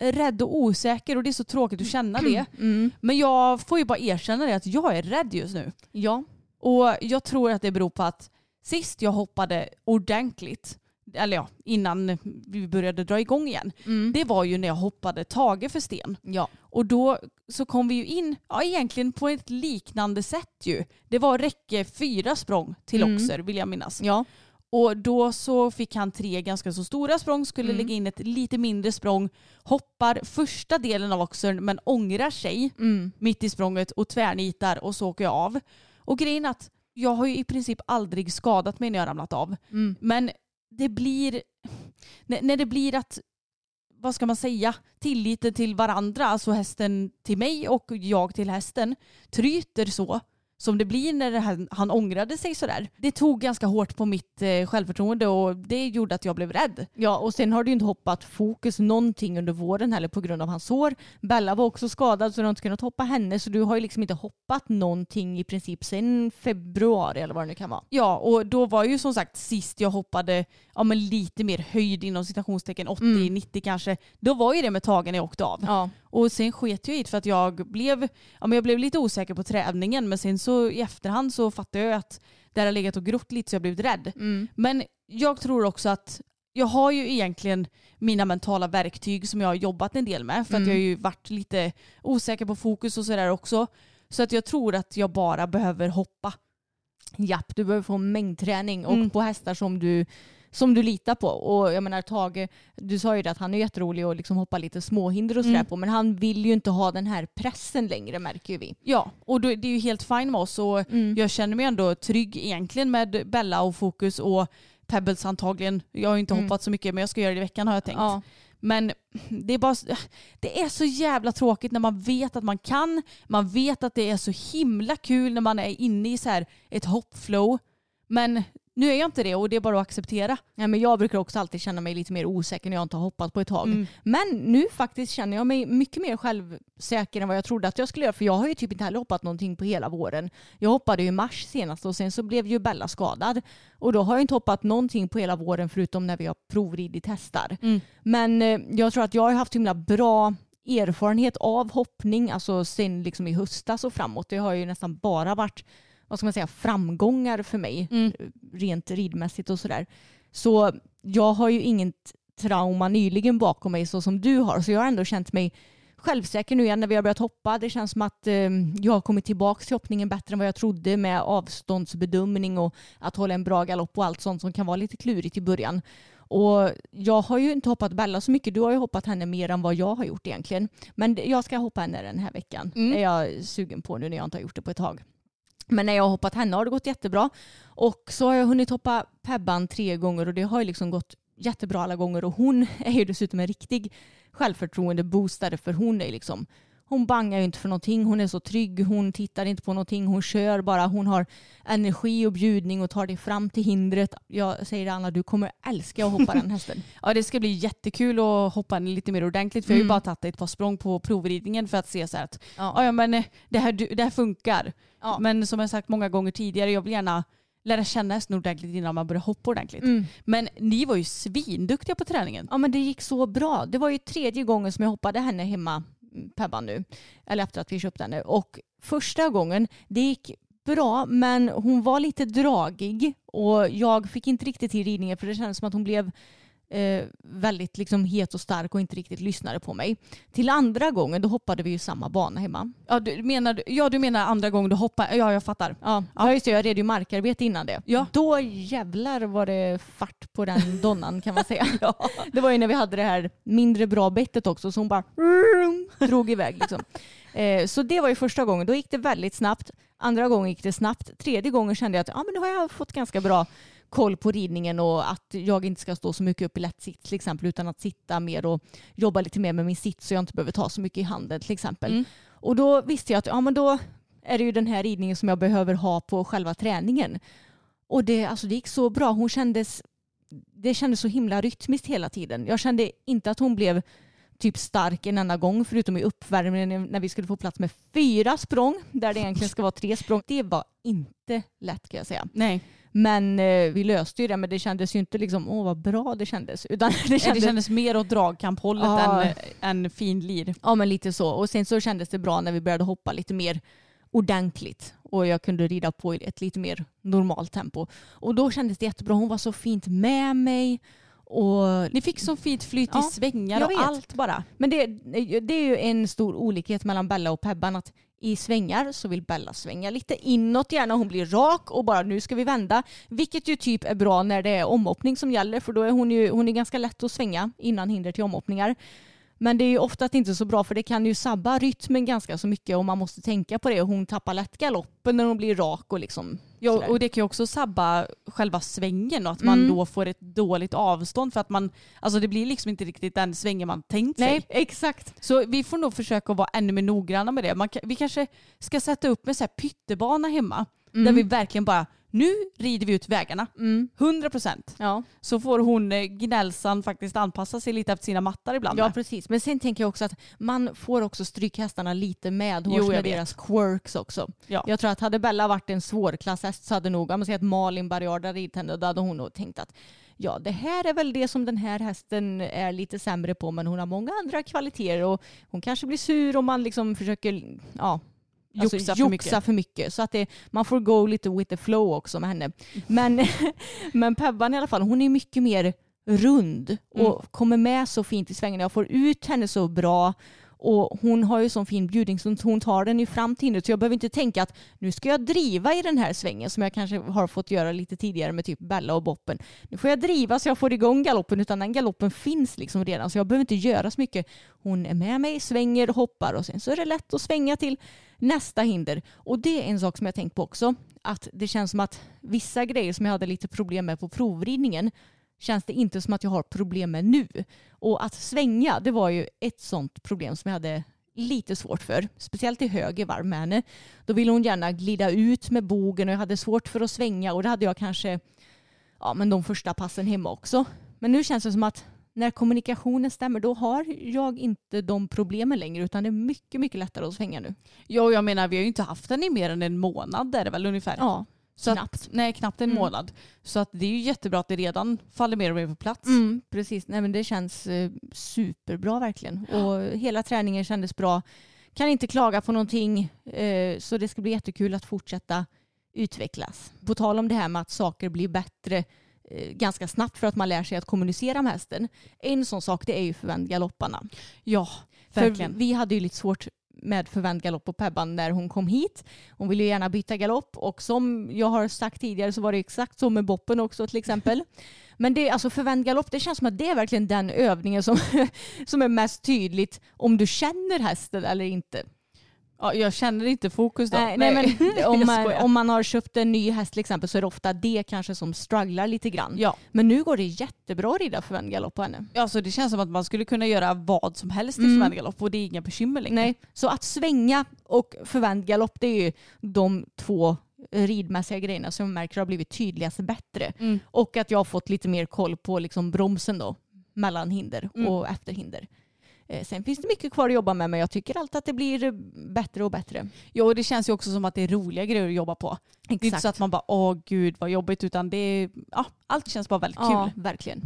rädd och osäker och det är så tråkigt att känna det. [CLEARS THROAT] Mm. Men jag får ju bara erkänna det att jag är rädd just nu. Ja. Och jag tror att det beror på att sist jag hoppade ordentligt, eller ja, innan vi började dra igång igen, Mm. det var ju när jag hoppade Tage för sten. Ja. Och då så kom vi ju in, ja egentligen på ett liknande sätt ju. Det var räcke fyra språng till Mm. Oxer vill jag minnas. Ja. Och då så fick han tre ganska så stora språng, skulle Mm. lägga in ett lite mindre språng, hoppar första delen av Oxern men ångrar sig Mm. mitt i språnget och tvärnitar och så åker jag av. Och grejen är att jag har ju i princip aldrig skadat mig när jag har ramlat av. Mm. Men det blir, när, när det blir att, vad ska man säga, tilliten till varandra, alltså hästen till mig och jag till hästen, tryter så som det blir när det här, han ångrade sig sådär. Det tog ganska hårt på mitt eh, självförtroende och det gjorde att jag blev rädd. Ja, och sen har du ju inte hoppat fokus någonting under våren heller på grund av hans sår. Bella var också skadad så du har inte kunnat hoppa henne så du har ju liksom inte hoppat någonting i princip sen februari eller vad det nu kan vara. Ja, och då var ju som sagt sist jag hoppade ja, men lite mer höjd inom citationstecken, 80-90 kanske. Då var ju det med tagen jag åkte av. Ja. Och sen sket jag i det för att jag blev, ja, men jag blev lite osäker på träningen men sen så i efterhand så fattade jag att det har legat och grott lite så jag blivit rädd. Mm. Men jag tror också att jag har ju egentligen mina mentala verktyg som jag har jobbat en del med för att Mm. jag har ju varit lite osäker på fokus och sådär också. Så att jag tror att jag bara behöver hoppa. Japp, du behöver få mängdträning och Mm. på hästar som du, som du litar på. Och jag menar Tage, du sa ju det att han är jätterolig att liksom hoppa lite småhinder och sådär Mm. på men han vill ju inte ha den här pressen längre märker ju vi. Ja, och då, det är ju helt fine med oss och Mm. jag känner mig ändå trygg egentligen med Bella och fokus och Pebbles antagligen. Jag har ju inte Mm. hoppat så mycket men jag ska göra det i veckan har jag tänkt. Ja. Men det är, bara, det är så jävla tråkigt när man vet att man kan. Man vet att det är så himla kul när man är inne i så här ett hoppflow. Men nu är jag inte det och det är bara att acceptera. Ja, men jag brukar också alltid känna mig lite mer osäker när jag inte har hoppat på ett tag. Mm. Men nu faktiskt känner jag mig mycket mer självsäker än vad jag trodde att jag skulle göra. För jag har ju typ inte heller hoppat någonting på hela våren. Jag hoppade ju i mars senast och sen så blev ju Bella skadad. Och då har jag inte hoppat någonting på hela våren förutom när vi har provridit hästar. Mm. Men eh, jag tror att jag har haft himla bra erfarenhet av hoppning, alltså sen liksom i höstas och framåt. Det har ju nästan bara varit vad ska man säga, framgångar för mig Mm. rent ridmässigt och sådär. Så jag har ju inget trauma nyligen bakom mig så som du har. Så jag har ändå känt mig självsäker nu igen när vi har börjat hoppa. Det känns som att eh, jag har kommit tillbaka till hoppningen bättre än vad jag trodde med avståndsbedömning och att hålla en bra galopp och allt sånt som kan vara lite klurigt i början. Och jag har ju inte hoppat Bella så mycket. Du har ju hoppat henne mer än vad jag har gjort egentligen. Men jag ska hoppa henne den här veckan. Mm. är jag sugen på nu när jag inte har gjort det på ett tag. Men när jag har hoppat henne har det gått jättebra. Och så har jag hunnit hoppa Pebban tre gånger och det har ju liksom gått jättebra alla gånger. Och hon är ju dessutom en riktig självförtroende-boostare för hon är liksom hon bangar ju inte för någonting, hon är så trygg, hon tittar inte på någonting, hon kör bara, hon har energi och bjudning och tar dig fram till hindret. Jag säger det Anna, du kommer älska att hoppa den hästen. [LAUGHS] Ja det ska bli jättekul att hoppa en lite mer ordentligt för jag har ju Mm. bara tagit ett par språng på provridningen för att se så här att Ja. ja, ja men eh, det här, det här funkar. Ja. Men som jag sagt många gånger tidigare, jag vill gärna lära känna hästen ordentligt innan man börjar hoppa ordentligt. Mm. Men ni var ju svinduktiga på träningen. Ja men det gick så bra. Det var ju tredje gången som jag hoppade henne hemma Pebban nu. Eller efter att vi köpte henne. Och första gången, det gick bra men hon var lite dragig och jag fick inte riktigt till ridningen för det kändes som att hon blev eh, väldigt liksom het och stark och inte riktigt lyssnade på mig. Till andra gången då hoppade vi ju samma bana hemma. Ja du menar, ja, du menar andra gången du hoppar, ja jag fattar. Ja, ja. just det, jag red ju markarbete innan det. Ja. Då jävlar var det fart på den donnan kan man säga. [LAUGHS] ja. Det var ju när vi hade det här mindre bra bettet också så hon bara drog iväg liksom. Eh, så det var ju första gången, då gick det väldigt snabbt. Andra gången gick det snabbt. Tredje gången kände jag att ja, men nu har jag fått ganska bra koll på ridningen och att jag inte ska stå så mycket upp i lätt sitt till exempel utan att sitta mer och jobba lite mer med min sitt så jag inte behöver ta så mycket i handen till exempel. Mm. Och då visste jag att ja, men då är det ju den här ridningen som jag behöver ha på själva träningen. Och det, alltså, det gick så bra. Hon kändes, det kändes så himla rytmiskt hela tiden. Jag kände inte att hon blev typ stark en enda gång förutom i uppvärmningen när vi skulle få plats med fyra språng där det egentligen ska vara tre språng. Det var inte lätt kan jag säga. Nej. Men eh, vi löste ju det men det kändes ju inte liksom åh vad bra det kändes. Utan [LAUGHS] det Det kändes, kändes mer åt dragkamphållet Ja. än, än fin lir. Ja men lite så. Och sen så kändes det bra när vi började hoppa lite mer ordentligt. Och jag kunde rida på i ett lite mer normalt tempo. Och då kändes det jättebra. Hon var så fint med mig. Och Ni fick så fint flyt Ja, i svängar jag och allt bara. Men det, det är ju en stor olikhet mellan Bella och Pebban att i svängar så vill Bella svänga lite inåt gärna. Hon blir rak och bara nu ska vi vända. Vilket ju typ är bra när det är omhoppning som gäller för då är hon ju hon är ganska lätt att svänga innan hinder till omhoppningar. Men det är ju ofta inte så bra för det kan ju sabba rytmen ganska så mycket och man måste tänka på det. Hon tappar lätt galoppen när hon blir rak och liksom Ja, och det kan ju också sabba själva svängen och att man Mm. då får ett dåligt avstånd för att man, alltså det blir liksom inte riktigt den svängen man tänkt Nej, sig. exakt. Så vi får nog försöka vara ännu mer noggranna med det. Man, vi kanske ska sätta upp en så här pyttebana hemma där vi verkligen bara, nu rider vi ut vägarna. Mm. 100 procent. Ja. Så får hon eh, gnällsan faktiskt anpassa sig lite efter sina mattar ibland. Ja med. precis. Men sen tänker jag också att man får också stryka hästarna lite med Jo, med vet. deras quirks också. Ja. Jag tror att hade Bella varit en svårklasshäst så hade nog, om man säger att Malin Barriarda ridit henne, då hade hon nog tänkt att ja det här är väl det som den här hästen är lite sämre på men hon har många andra kvaliteter och hon kanske blir sur om man liksom försöker ja, alltså, Joxa för mycket. för mycket. Så att det, man får go lite with the flow också med henne. Men, [LAUGHS] men Pebban i alla fall, hon är mycket mer rund och Mm. kommer med så fint i svängarna. Jag får ut henne så bra. Och hon har ju sån fin bjudning så hon tar den ju fram till hindret. Så jag behöver inte tänka att nu ska jag driva i den här svängen som jag kanske har fått göra lite tidigare med typ Bella och Boppen. Nu får jag driva så jag får igång galoppen utan den galoppen finns liksom redan så jag behöver inte göra så mycket. Hon är med mig, svänger, hoppar och sen så är det lätt att svänga till nästa hinder. Och det är en sak som jag tänkt på också. Att det känns som att vissa grejer som jag hade lite problem med på provridningen känns det inte som att jag har problem med nu. Och att svänga, det var ju ett sånt problem som jag hade lite svårt för. Speciellt i höger varv med henne. Då ville hon gärna glida ut med bogen och jag hade svårt för att svänga och det hade jag kanske ja, men de första passen hemma också. Men nu känns det som att när kommunikationen stämmer då har jag inte de problemen längre utan det är mycket, mycket lättare att svänga nu. Ja, jag menar vi har ju inte haft den i mer än en månad är det väl ungefär. Ja, Så knappt. Att, nej, knappt en Mm. månad. Så att det är ju jättebra att det redan faller mer och mer på plats. Mm, precis, Nej, men det känns eh, superbra verkligen. Och hela träningen kändes bra. Kan inte klaga på någonting. Eh, så det ska bli jättekul att fortsätta utvecklas. På tal om det här med att saker blir bättre eh, ganska snabbt för att man lär sig att kommunicera med hästen. En sån sak det är ju förvänd galopparna. Ja, För verkligen. vi hade ju lite svårt med förvänd galopp på Pebban när hon kom hit. Hon ville ju gärna byta galopp och som jag har sagt tidigare så var det exakt så med Boppen också till exempel. [LAUGHS] Men det, alltså förvänd galopp, det känns som att det är verkligen den övningen som, [LAUGHS] som är mest tydligt om du känner hästen eller inte. Ja, jag känner inte fokus då. Nej, nej, men [LAUGHS] jag om, man, om man har köpt en ny häst till exempel så är det ofta det kanske som strugglar lite grann. Ja, Men nu går det jättebra att rida förvänd galopp på henne. alltså det känns som att man skulle kunna göra vad som helst i Mm. förvänd galopp och det är inga bekymmer längre. Nej, så att svänga och förvänd galopp det är ju de två ridmässiga grejerna som jag märker har blivit tydligast bättre. Mm. Och att jag har fått lite mer koll på liksom bromsen då mellan hinder Mm. och efter hinder. Eh, Sen finns det mycket kvar att jobba med men jag tycker alltid att det blir bättre och bättre. Jo, och det känns ju också som att det är roliga grejer att jobba på. Det är inte så att man bara åh gud vad jobbigt utan det är, ja, allt känns bara väldigt Ja, kul. verkligen.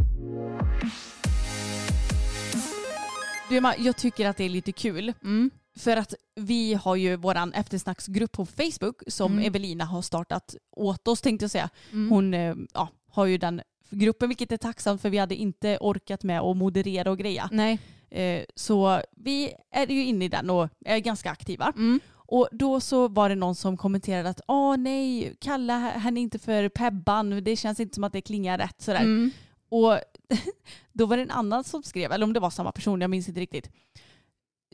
Du Emma, jag tycker att det är lite kul. Mm. För att vi har ju våran eftersnacksgrupp på Facebook som Mm. Evelina har startat åt oss tänkte jag säga. Mm. Hon eh, ja, har ju den gruppen vilket är tacksamt för vi hade inte orkat med att moderera och greja. Nej. Eh, så vi är ju inne i den och är ganska aktiva. Mm. Och då så var det någon som kommenterade att åh nej, kalla henne inte för Pebban, det känns inte som att det klingar rätt sådär. Mm. Och [LAUGHS] då var det en annan som skrev, eller om det var samma person, jag minns inte riktigt.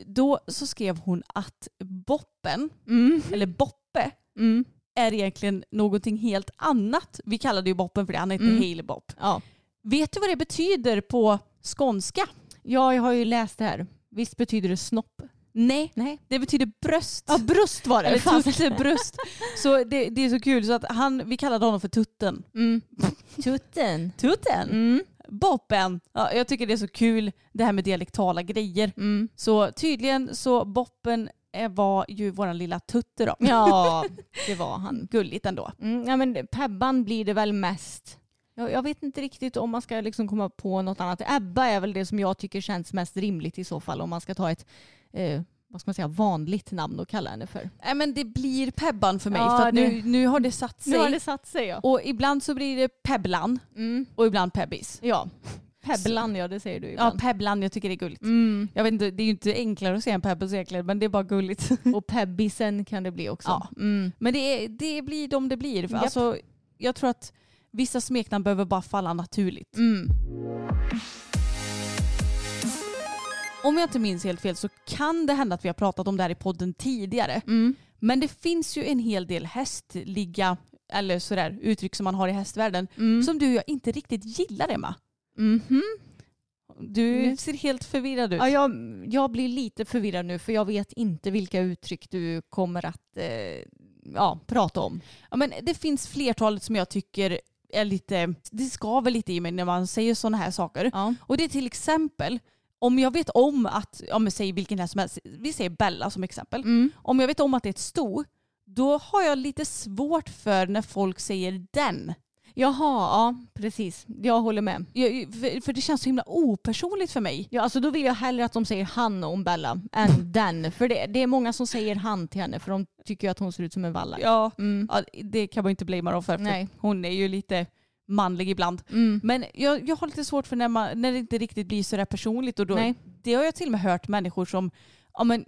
Då så skrev hon att Boppen, Mm. eller Boppe, Mm. är egentligen någonting helt annat. Vi kallade ju Boppen för det, han heter Mm. Haley Bopp. Ja. Vet du vad det betyder på skånska? Ja, jag har ju läst det här. Visst betyder det snopp? Nej, Nej. det betyder bröst. Ja, bröst var det. Eller tutte, bröst. Så det, det är så kul så att han, vi kallade honom för Tutten. Mm. Tutten. Tutten? Mm. Boppen. Ja, jag tycker det är så kul det här med dialektala grejer. Mm. Så tydligen så Boppen var ju våran lilla Tutte då. Ja, [LAUGHS] det var han. Gulligt ändå. Mm, ja, men Pebban blir det väl mest. Jag, jag vet inte riktigt om man ska liksom komma på något annat. Ebba är väl det som jag tycker känns mest rimligt i så fall om man ska ta ett eh, vad ska man säga, vanligt namn att kalla henne för. Nej men det blir Pebban för mig Ja, för att nu, nu har det satt sig. Nu har det satt sig ja. Och ibland så blir det Pebblan Mm. och ibland Pebbis. Ja. [LAUGHS] Pebblan ja, det säger du Ja, ibland. Pebblan, jag tycker det är gulligt. mm. Jag vet inte, det är ju inte enklare att säga en Pebbles egentligen men det är bara gulligt. [LAUGHS] Och Pebbisen kan det bli också. Ja. Mm. Men det, är, det blir de det blir. För. Alltså, jag tror att vissa smeknamn behöver bara falla naturligt. Mm. Om jag inte minns helt fel så kan det hända att vi har pratat om det här i podden tidigare. Mm. Men det finns ju en hel del hästliga eller sådär uttryck som man har i hästvärlden Mm. som du och jag inte riktigt gillar Emma. Mhm. Du Mm. ser helt förvirrad ut. Ja, jag, jag blir lite förvirrad nu för jag vet inte vilka uttryck du kommer att eh, ja, prata om. Ja, men det finns flertalet som jag tycker är lite, det skaver lite i mig när man säger sådana här saker. Ja. Och det är till exempel om jag vet om att, ja men säg vilken häst som helst, vi säger Bella som exempel. Mm. Om jag vet om att det är ett sto, då har jag lite svårt för när folk säger den. Jaha, ja precis. Jag håller med. Jag, för, för det känns så himla opersonligt för mig. Ja, alltså då vill jag hellre att de säger han om Bella än den. För det, det är många som säger han till henne för de tycker att hon ser ut som en vallack. Ja, Mm. ja, det kan man inte blamea dem för. för Nej. Hon är ju lite manlig ibland. Mm. Men jag, jag har lite svårt för när, man, när det inte riktigt blir så där personligt. Och då, Nej. Det har jag till och med hört människor som ja, men,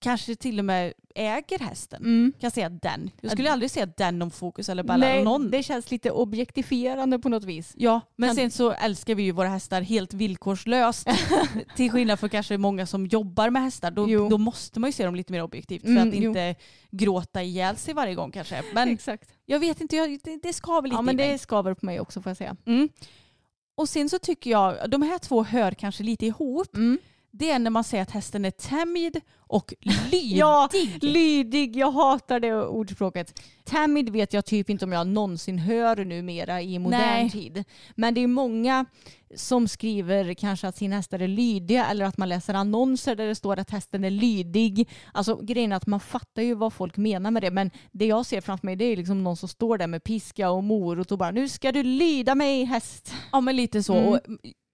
kanske till och med äger hästen. Mm. Kan säga den. Jag skulle aldrig säga den om Fokus eller Bella eller Nej, någon. det känns lite objektifierande på något vis. Ja, men Kan- sen så älskar vi ju våra hästar helt villkorslöst. [LAUGHS] till skillnad från kanske många som jobbar med hästar. Då, Jo. då måste man ju se dem lite mer objektivt för Mm, att jo. inte gråta ihjäl sig varje gång kanske. Men Exakt. jag vet inte, jag, det, det skaver lite Ja men i mig. det skaver på mig också får jag säga. Mm. Och sen så tycker jag, de här två hör kanske lite ihop. Mm. Det är när man säger att hästen är tämjd och lydig. Ja, lydig. Jag hatar det ordspråket. Tamid vet jag typ inte om jag någonsin hör numera i modern Nej. tid. Men det är många som skriver kanske att sin hästar är lydiga eller att man läser annonser där det står att hästen är lydig. Alltså grejen är att man fattar ju vad folk menar med det men det jag ser framför mig det är liksom någon som står där med piska och morot och bara nu ska du lyda mig häst. Ja men lite så. Mm. Och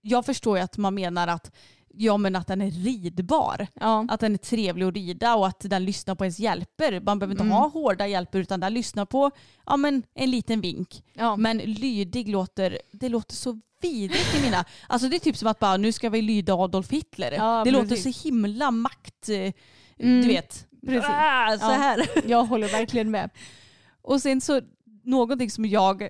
jag förstår ju att man menar att Ja men att den är ridbar. Ja. Att den är trevlig att rida och att den lyssnar på ens hjälper. Man behöver inte Mm. ha hårda hjälper utan den lyssnar på ja, men en liten vink. Ja. Men lydig låter, det låter så vidrigt i mina... [LAUGHS] Alltså det är typ som att bara nu ska vi lyda Adolf Hitler. Ja, det precis. låter så himla makt... eh, Mm. Du vet. Precis. Ah, så här. [LAUGHS] Jag håller verkligen med. Och sen så någonting som jag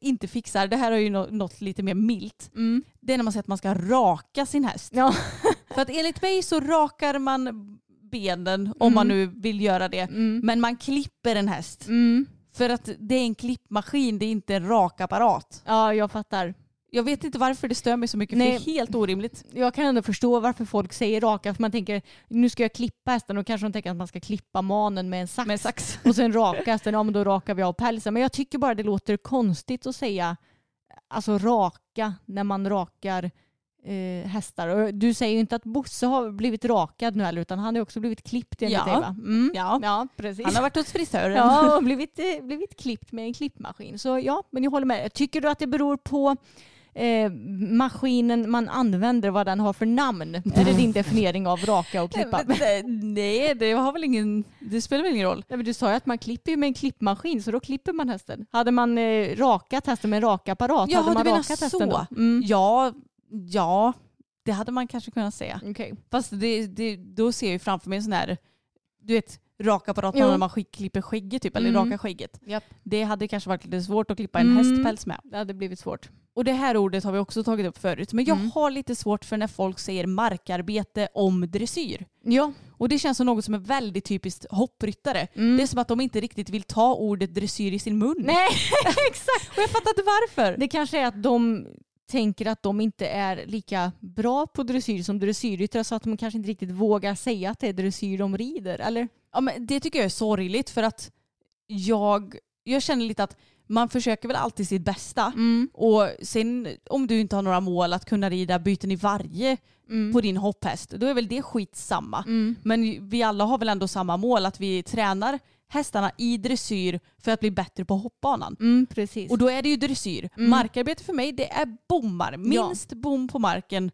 inte fixar, det här är ju nå- något lite mer milt. Mm. Det är när man säger att man ska raka sin häst. Ja. [LAUGHS] För att enligt mig så rakar man benen om man nu vill göra det. Mm. Men man klipper en häst. Mm. För att det är en klippmaskin, det är inte en rakapparat. Ja, jag fattar. Jag vet inte varför det stör mig så mycket, Nej. för det är helt orimligt. Jag kan ändå förstå varför folk säger raka, för man tänker nu ska jag klippa hästen och kanske de tänker att man ska klippa manen med en sax. Med sax. [LAUGHS] Och sen raka hästen, ja men då rakar vi av pälsen. Men jag tycker bara det låter konstigt att säga alltså raka när man rakar eh, hästar. Och du säger ju inte att Bosse har blivit rakad nu heller utan han har också blivit klippt enligt Ja. dig va? Mm. Ja. ja, precis. Han har varit hos frisören. Ja, och [LAUGHS] blivit, eh, blivit klippt med en klippmaskin. Så ja, men jag håller med. Tycker du att det beror på eh, maskinen man använder, vad den har för namn. Är det din definiering av raka och klippa? Nej, det har väl ingen, det spelar väl ingen roll. Nej, men du sa ju att man klipper ju med en klippmaskin så då klipper man hästen. Hade man eh, rakat hästen med en rakapparat Jaha, hade man rakat så. hästen då? Mm. Ja, ja, det hade man kanske kunnat säga. Okej. Fast det, det, då ser jag ju framför mig en sån här, du vet, rakapparat Jo. när man skick- klipper skägget typ, eller Mm. rakar skägget. Japp. Det hade kanske varit lite svårt att klippa en Mm. hästpäls med. Det hade blivit svårt. Och det här ordet har vi också tagit upp förut. Men jag Mm. har lite svårt för när folk säger markarbete om dressyr. Ja. Och det känns som något som är väldigt typiskt hoppryttare. Mm. Det är som att de inte riktigt vill ta ordet dressyr i sin mun. Nej, [LAUGHS] [LAUGHS] exakt. Och jag fattar inte varför. Det kanske är att de tänker att de inte är lika bra på dressyr som dressyrryttare så att de kanske inte riktigt vågar säga att det är dressyr de rider. Eller? Ja, men det tycker jag är sorgligt för att jag, jag känner lite att man försöker väl alltid sitt bästa. Mm. Och sen om du inte har några mål att kunna rida byten i varje Mm. på din hopphäst, då är väl det skitsamma. Mm. Men vi alla har väl ändå samma mål, att vi tränar hästarna i dressyr för att bli bättre på hoppbanan. Mm, precis. Och då är det ju dressyr. Mm. Markarbete för mig, det är bommar. Minst bom på marken,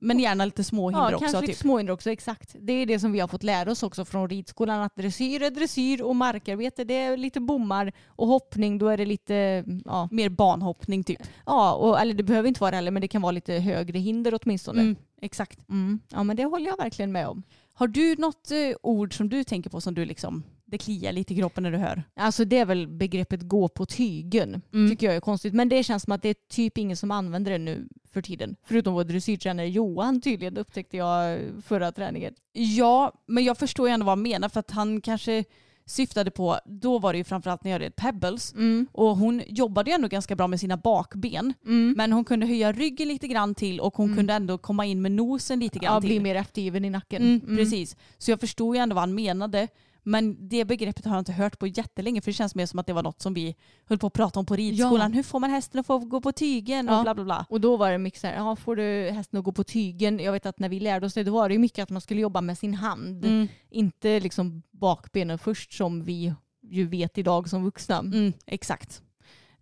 men gärna lite små hinder ja, också. kanske Typ. lite småhinder också, exakt. Det är det som vi har fått lära oss också från ridskolan, att dressyr är dressyr och markarbete det är lite bommar och hoppning då är det lite, ja, Mer banhoppning typ. ja och, eller det behöver inte vara det heller men det kan vara lite högre hinder åtminstone. Mm, exakt. Mm. Ja men det håller jag verkligen med om. Har du något eh, ord som du tänker på som du liksom, det kliar lite i kroppen när du hör? Alltså det är väl begreppet gå på tygen. Mm. Tycker jag är konstigt. Men det känns som att det är typ ingen som använder det nu för tiden. Förutom vår dressyrtränare Johan tydligen upptäckte jag förra träningen. Ja, men jag förstår ju ändå vad han menar för att han kanske syftade på, då var det ju framförallt när jag red pebbles Mm. och hon jobbade ju ändå ganska bra med sina bakben Mm. men hon kunde höja ryggen lite grann till och hon Mm. kunde ändå komma in med nosen lite grann Ja, till. bli mer eftergiven i nacken. Mm, Precis. Så jag förstod ju ändå vad han menade. Men det begreppet har jag inte hört på jättelänge för det känns mer som att det var något som vi höll på att prata om på ridskolan. Hur får man hästen att få gå på tygen Ja. och bla bla bla. Och då var det mycket så här, ja, får du hästen att gå på tygen? Jag vet att när vi lärde oss det, då var det ju mycket att man skulle jobba med sin hand. Mm, Inte liksom bakbenen först som vi ju vet idag som vuxna. mm, exakt.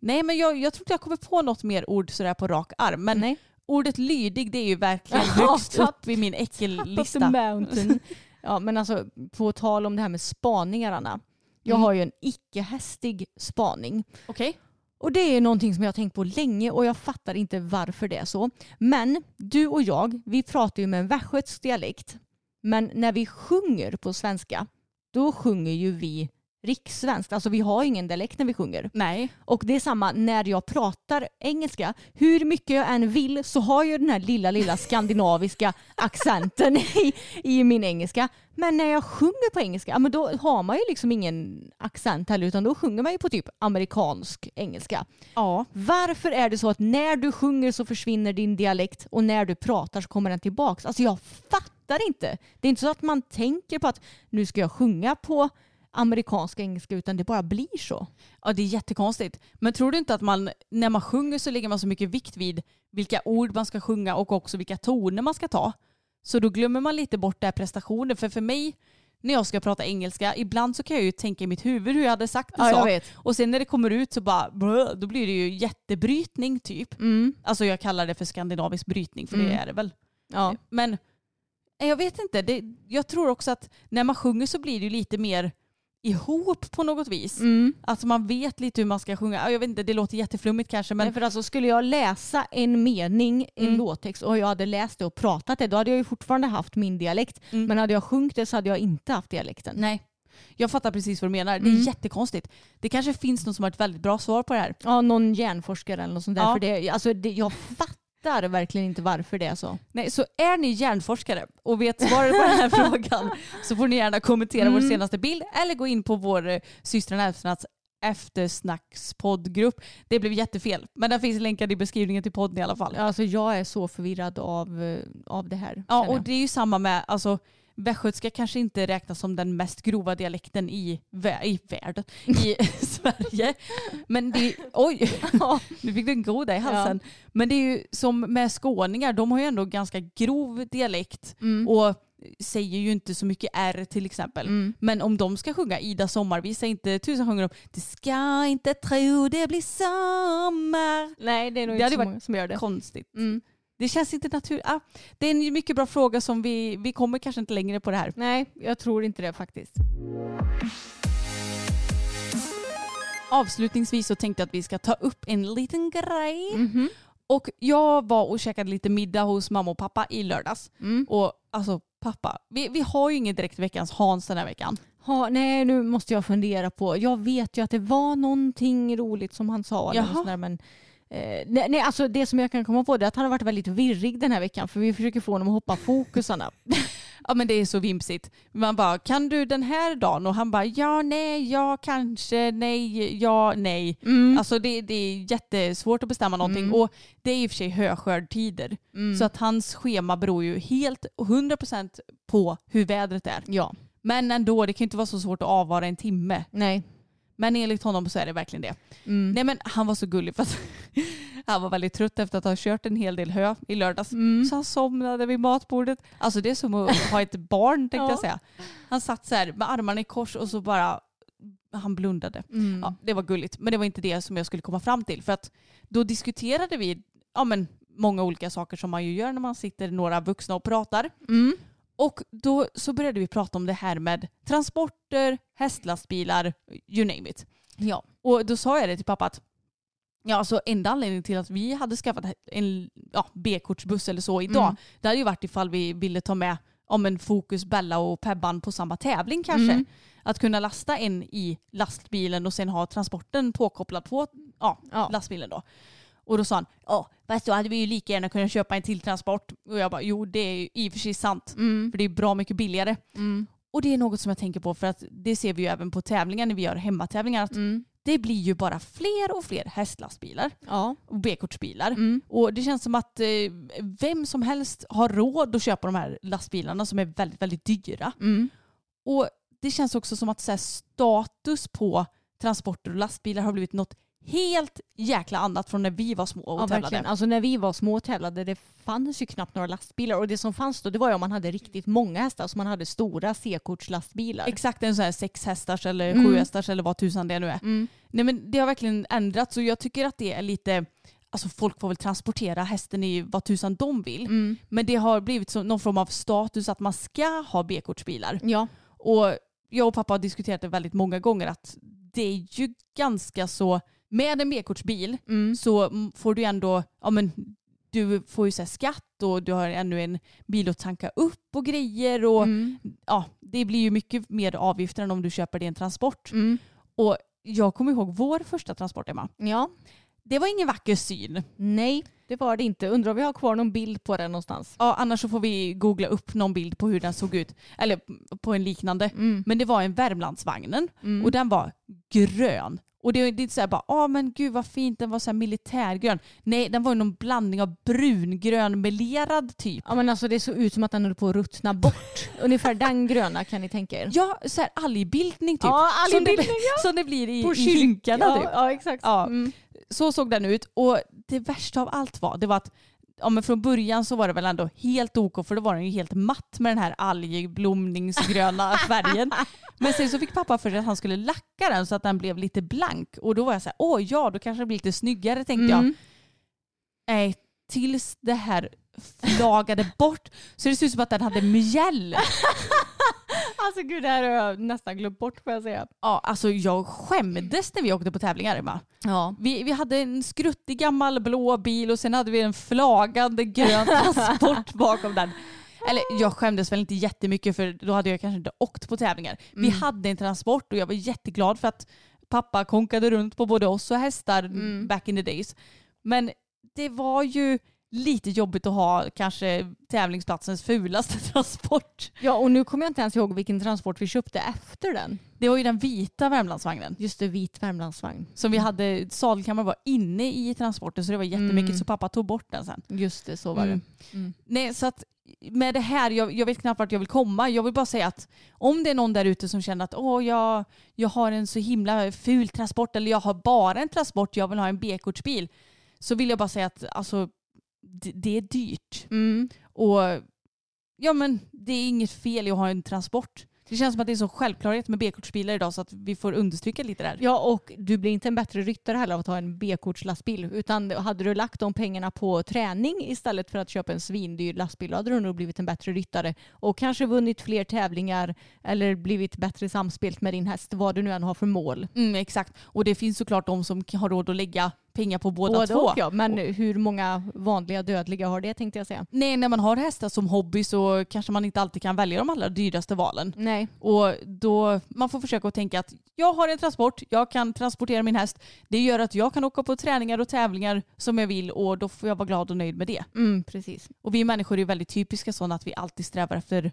Nej men jag, jag tror inte jag kommer på något mer ord sådär på rak arm. Men Nej. ordet lydig det är ju verkligen [LAUGHS] Ja, högst upp i min äckellista. [LAUGHS] ja, men alltså på tal om det här med spaningar Anna. Jag Mm. har ju en icke-hästig spaning. Okej. Och det är någonting som jag har tänkt på länge och jag fattar inte varför det är så. Men du och jag, vi pratar ju med en västgötsk dialekt. Men när vi sjunger på svenska, då sjunger ju vi rikssvenskt. Alltså vi har ingen dialekt när vi sjunger. Nej. Och det är samma när jag pratar engelska. Hur mycket jag än vill så har jag den här lilla, lilla skandinaviska [LAUGHS] accenten i, i min engelska. Men när jag sjunger på engelska, ja, men då har man ju liksom ingen accent heller utan då sjunger man ju på typ amerikansk engelska. Ja. Varför är det så att när du sjunger så försvinner din dialekt och när du pratar så kommer den tillbaks? Alltså jag fattar inte. Det är inte så att man tänker på att nu ska jag sjunga på amerikansk engelska utan det bara blir så. Ja, det är jättekonstigt. Men tror du inte att man, när man sjunger så lägger man så mycket vikt vid vilka ord man ska sjunga och också vilka toner man ska ta. Så då glömmer man lite bort det här prestationen. För för mig, när jag ska prata engelska, ibland så kan jag ju tänka i mitt huvud hur jag hade sagt det Ja, vet. Och sen när det kommer ut så bara, brö, då blir det ju jättebrytning typ. Mm. Alltså jag kallar det för skandinavisk brytning, för det Mm. är det väl. Ja. Men jag vet inte, det, jag tror också att när man sjunger så blir det ju lite mer ihop på något vis. Mm. Att man vet lite hur man ska sjunga. Ja, Jag vet inte, det låter jätteflummigt kanske men Men för alltså skulle jag läsa en mening, en Mm. låttext och jag hade läst det och pratat det, då hade jag ju fortfarande haft min dialekt. Mm. Men hade jag sjungit det så hade jag inte haft dialekten. nej. Jag fattar precis vad du menar. Det är Mm. jättekonstigt. Det kanske finns någon som har ett väldigt bra svar på det här. Ja, någon hjärnforskare eller något sånt där. Ja. För det, alltså det, jag fattar verkligen inte varför det är så. Nej, så är ni hjärnforskare och vet svaret på den här [LAUGHS] frågan så får ni gärna kommentera vår Mm. senaste bild eller gå in på vår eh, systrarna Älvstrands eftersnackspoddgrupp. Det blev jättefel, men den finns länkad i beskrivningen till podden i alla fall. Alltså jag är så förvirrad av, eh, av det här. Ja, och det är ju samma med, alltså västgötska kanske inte räknas som den mest grova dialekten i, vä- i världen, [LAUGHS] i Sverige. Men det är, oj, [LAUGHS] nu fick du en groda i halsen. Men det är ju som med skåningar, de har ju ändå ganska grov dialekt Mm. och säger ju inte så mycket R till exempel. Mm. Men om de ska sjunga Ida sommarvisa, inte tusen sjunger de Det ska inte tro det blir sommar. Nej det är nog Det inte så många som gör det. Konstigt. Mm. Det känns inte naturligt. Ah, det är en mycket bra fråga som vi, vi kommer kanske inte längre på det här. Nej jag tror inte det faktiskt. Avslutningsvis så tänkte jag att vi ska ta upp en liten grej. Mhm. Och jag var och käkade lite middag hos mamma och pappa i lördags. Mm. Och alltså pappa, vi, vi har ju inget direkt veckans Hans den här veckan. Ha, nej nu måste jag fundera på. Jag vet ju att det var någonting roligt som han sa. Jaha. där, men, eh, nej, nej, alltså det som jag kan komma på är att han har varit väldigt virrig den här veckan för vi försöker få honom att hoppa fokusarna. [LAUGHS] Ja men det är så vimsigt. Man bara, kan du den här dagen? Och han bara, ja, nej, ja, kanske, nej, ja, nej. Mm. Alltså det, det är jättesvårt att bestämma någonting. Mm. Och det är i och för sig höskördtider. Mm. Så att hans schema beror ju helt och 100% på hur vädret är. ja, Men ändå, det kan ju inte vara så svårt att avvara en timme. nej. Men enligt honom så är det verkligen det. Mm. Nej men han var så gullig för att [LAUGHS] han var väldigt trött efter att ha kört en hel del hö i lördags. Mm. Så han somnade vid matbordet. Alltså det är som att ha ett barn tänkte Ja. jag säga. Han satt så här med armarna i kors och så bara han blundade. Mm. Ja, det var gulligt. Men det var inte det som jag skulle komma fram till. För att då diskuterade vi ja, men, många olika saker som man ju gör när man sitter några vuxna och pratar. Mm. Och då så började vi prata om det här med transporter, hästlastbilar, you name it. Ja. Och då sa jag det till pappa att ja, alltså enda anledningen till att vi hade skaffat en ja, B-kortsbuss eller så idag, Mm. det hade ju varit ifall vi ville ta med om en Fokus, Bella och Pebban på samma tävling kanske. Mm. Att kunna lasta en i lastbilen och sen ha transporten påkopplad på ja, Ja. lastbilen då. Och då sa han, ja fast då hade vi ju lika gärna kunnat köpa en till transport. Och jag bara, jo det är ju i och för sig sant. Mm. För det är bra mycket billigare. Mm. Och det är något som jag tänker på för att det ser vi ju även på tävlingar när vi gör hemmatävlingar. Att Mm. det blir ju bara fler och fler hästlastbilar Ja. och B-kortsbilar. Mm. Och det känns som att eh, vem som helst har råd att köpa de här lastbilarna som är väldigt, väldigt dyra. Mm. Och det känns också som att så här, status på transporter och lastbilar har blivit något helt jäkla annat från när vi var små och Ja, tävlade. verkligen. Alltså när vi var små och tävlade det fanns ju knappt några lastbilar och det som fanns då det var ju om man hade riktigt många hästar så man hade stora C-kortslastbilar. Exakt en sån här sex hästars eller Mm. sju hästars eller vad tusan det nu är. Mm. Nej men det har verkligen ändrats och jag tycker att det är lite, alltså folk får väl transportera hästen i vad tusan de vill. Mm. Men det har blivit så, någon form av status att man ska ha B-kortsbilar. Ja. Och jag och pappa har diskuterat det väldigt många gånger att det är ju ganska så, med en B-kortsbil Mm. så får du ändå, ja men du får ju så skatt och du har ännu en bil att tanka upp och grejer och Mm. ja, det blir ju mycket mer avgifter än om du köper det en transport. Mm. Och jag kommer ihåg vår första transport Emma. Ja. Det var ingen vacker syn. Nej, det var det inte. Undrar om vi har kvar någon bild på den någonstans. Ja, annars så får vi googla upp någon bild på hur den såg ut. Eller på en liknande. Mm. Men det var en Värmlandsvagnen Mm. och den var grön. Och det, det är inte så här bara, ja men gud vad fint, den var så här militärgrön. Nej, den var ju någon blandning av brungrön melerad typ. Ja men alltså det såg ut som att den höll på att ruttna bort. [LAUGHS] Ungefär den gröna kan ni tänka er. Ja, så här algbildning typ. Ja, som, det, algbildning, som det blir i, På i kyrkan, kyrkarna ja, typ. ja exakt. Ja. Mm. Så såg den ut. Och det värsta av allt var, det var att ja, men från början så var det väl ändå helt ok för då var den ju helt matt med den här algblomningsgröna [LAUGHS] färgen. Men sen så fick pappa för sig att han skulle lacka den så att den blev lite blank. Och då var jag så här, åh ja, då kanske det blir lite snyggare tänkte jag. Mm. Nej, tills det här flagade bort så det ser ut som att den hade mjäll. [LAUGHS] Alltså gud det här har jag nästan glömt bort får jag säga. Ja, alltså jag skämdes när vi åkte på tävlingar Emma. Ja. Vi, vi hade en skruttig gammal blå bil och sen hade vi en flagande grön [LAUGHS] transport bakom den. Eller jag skämdes väl inte jättemycket för då hade jag kanske inte åkt på tävlingar. Vi Mm. hade en transport och jag var jätteglad för att pappa konkade runt på både oss och hästar Mm. back in the days. Men det var ju lite jobbigt att ha kanske tävlingsplatsens fulaste [LAUGHS] transport. ja och nu kommer jag inte ens ihåg vilken transport vi köpte efter den. Det var ju den vita Värmlandsvagnen. Just det, vit Värmlandsvagn. Som vi hade, sadelkammaren var inne i transporten så det var jättemycket Mm. så pappa tog bort den sen. Just det, så var Mm. det. Mm. Nej, så att med det här, jag, jag vet knappt vart jag vill komma. Jag vill bara säga att om det är någon där ute som känner att Åh, jag, jag har en så himla ful transport eller jag har bara en transport, jag vill ha en B-kortsbil. Så vill jag bara säga att alltså, det, det är dyrt. Mm. Och ja men det är inget fel i att ha en transport. Det känns som att det är så självklarhet med B-kortsbilar idag så att vi får understryka lite där. Ja, och du blir inte en bättre ryttare heller av att ha en B-kortslastbil. Utan hade du lagt de pengarna på träning istället för att köpa en svindyr lastbil, då hade du nog blivit en bättre ryttare. Och kanske vunnit fler tävlingar eller blivit bättre samspelt med din häst, vad du nu än har för mål. Mm, exakt. Och det finns såklart de som har råd att lägga pengar på båda Både två. och ja, men hur många vanliga dödliga har det tänkte jag säga. Nej, när man har hästar som hobby så kanske man inte alltid kan välja de allra dyraste valen. Nej. Och då, man får försöka att tänka att jag har en transport, jag kan transportera min häst. Det gör att jag kan åka på träningar och tävlingar som jag vill och då får jag vara glad och nöjd med det. Mm, precis. Och vi människor är väldigt typiska sådana att vi alltid strävar efter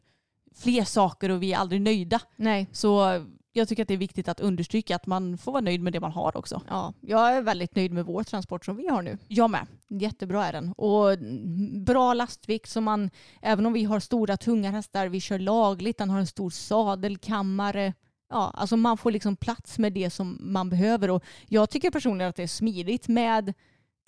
fler saker och vi är aldrig nöjda. Nej. Så jag tycker att det är viktigt att understryka att man får vara nöjd med det man har också. Ja, jag är väldigt nöjd med vår transport som vi har nu. Jag med. Jättebra är den. Och bra lastvikt som man, även om vi har stora tunga hästar, vi kör lagligt, den har en stor sadelkammare. Ja, alltså man får liksom plats med det som man behöver. Och jag tycker personligen att det är smidigt med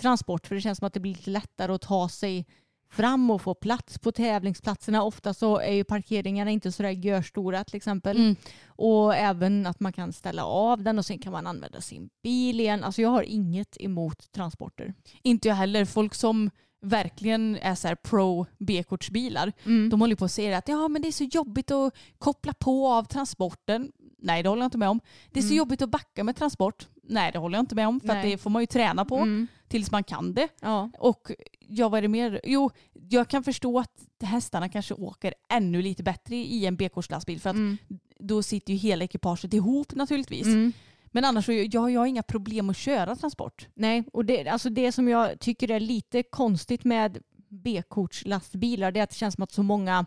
transport för det känns som att det blir lite lättare att ta sig fram och få plats på tävlingsplatserna. Ofta så är ju parkeringarna inte så där görstora till exempel. Mm. Och även att man kan ställa av den och sen kan man använda sin bil igen. Alltså jag har inget emot transporter. Inte jag heller. Folk som verkligen är så pro B-kortsbilar, Mm. de håller på att säga att ja, men det är så jobbigt att koppla på av transporten. Nej, det håller jag inte med om. Det är så Mm. jobbigt att backa med transport. Nej, det håller jag inte med om. För det får man ju träna på Mm. tills man kan det. Ja. Och ja, vad är det mer? Jo, jag kan förstå att hästarna kanske åker ännu lite bättre i en B-kortslastbil för att Mm. då sitter ju hela ekipaget ihop naturligtvis. Mm. Men annars så jag, jag har inga problem att köra transport. Nej, och det, alltså det som jag tycker är lite konstigt med B-kortslastbilar det är att det känns som att så många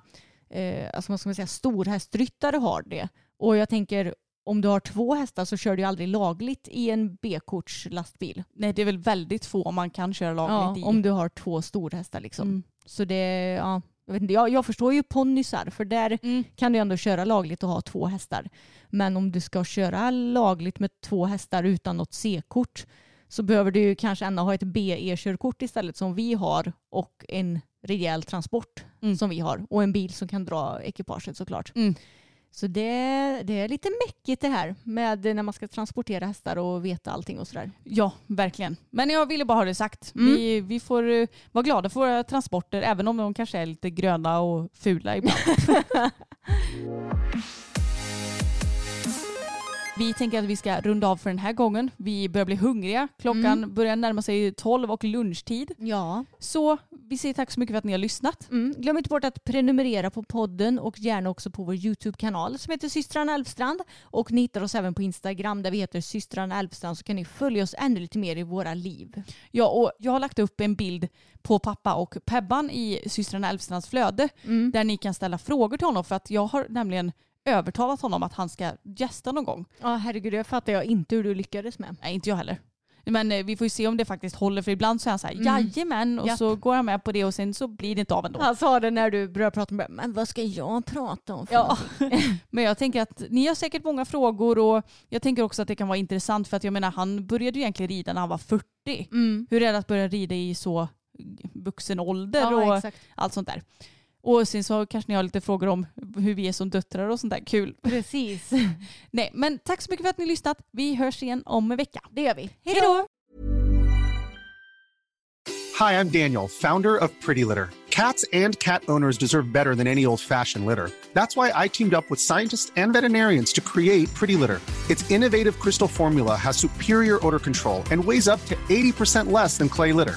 eh, alltså vad ska man säga, storhästryttare har det. Och jag tänker om du har två hästar så kör du ju aldrig lagligt i en B-kortslastbil. Nej, det är väl väldigt få man kan köra lagligt Ja, i. om du har två storhästar liksom. Mm. Så det, ja, jag, vet inte, jag, jag förstår ju ponnysar för där Mm. kan du ändå köra lagligt och ha två hästar. Men om du ska köra lagligt med två hästar utan något C-kort så behöver du kanske ändå ha ett BE-körkort istället som vi har och en rejäl transport Mm. som vi har och en bil som kan dra ekipaget såklart. Mm. Så det, det är lite mäckigt det här med när man ska transportera hästar och veta allting och sådär. Ja, verkligen. Men jag ville bara ha det sagt. Mm. Vi, vi får eh, vara glada för våra transporter även om de kanske är lite gröna och fula ibland. [LAUGHS] Vi tänker att vi ska runda av för den här gången. Vi börjar bli hungriga. Klockan Mm. börjar närma sig 12 och lunchtid. Ja. Så vi säger tack så mycket för att ni har lyssnat. Mm. Glöm inte bort att prenumerera på podden och gärna också på vår YouTube-kanal som heter systrarna Elfstrand. Och ni hittar oss även på Instagram där vi heter systrarna Elfstrand så kan ni följa oss ännu lite mer i våra liv. Ja, och jag har lagt upp en bild på pappa och Pebban i systrarna Elfstrands flöde Mm. där ni kan ställa frågor till honom för att jag har nämligen övertalat honom att han ska gästa någon gång. Ja herregud, det fattar jag inte hur du lyckades med. Nej, inte jag heller. Men eh, vi får ju se om det faktiskt håller för ibland så är han så här Mm. jajamän och Japp. så går han med på det och sen så blir det inte av ändå. Han sa det när du började prata med men vad ska jag prata om? För Ja. någonting?" [LAUGHS] Men jag tänker att ni har säkert många frågor och jag tänker också att det kan vara intressant för att jag menar han började ju egentligen rida när han var 40. Mm. Hur är det att börja rida i så vuxen ålder Ja, och exakt. allt sånt där. Och sen så kanske ni har lite frågor om hur vi är som döttrar och sånt där. Kul. Precis. [LAUGHS] Nej, men tack så mycket för att ni har lyssnat. Vi hörs igen om en vecka. Det gör vi. Hej då! Hi, I'm Daniel, founder of Pretty Litter. Cats and cat owners deserve better than any old fashioned litter. That's why I teamed up with scientists and veterinarians to create Pretty Litter. Its innovative crystal formula has superior odor control and weighs up to 80% less than clay litter.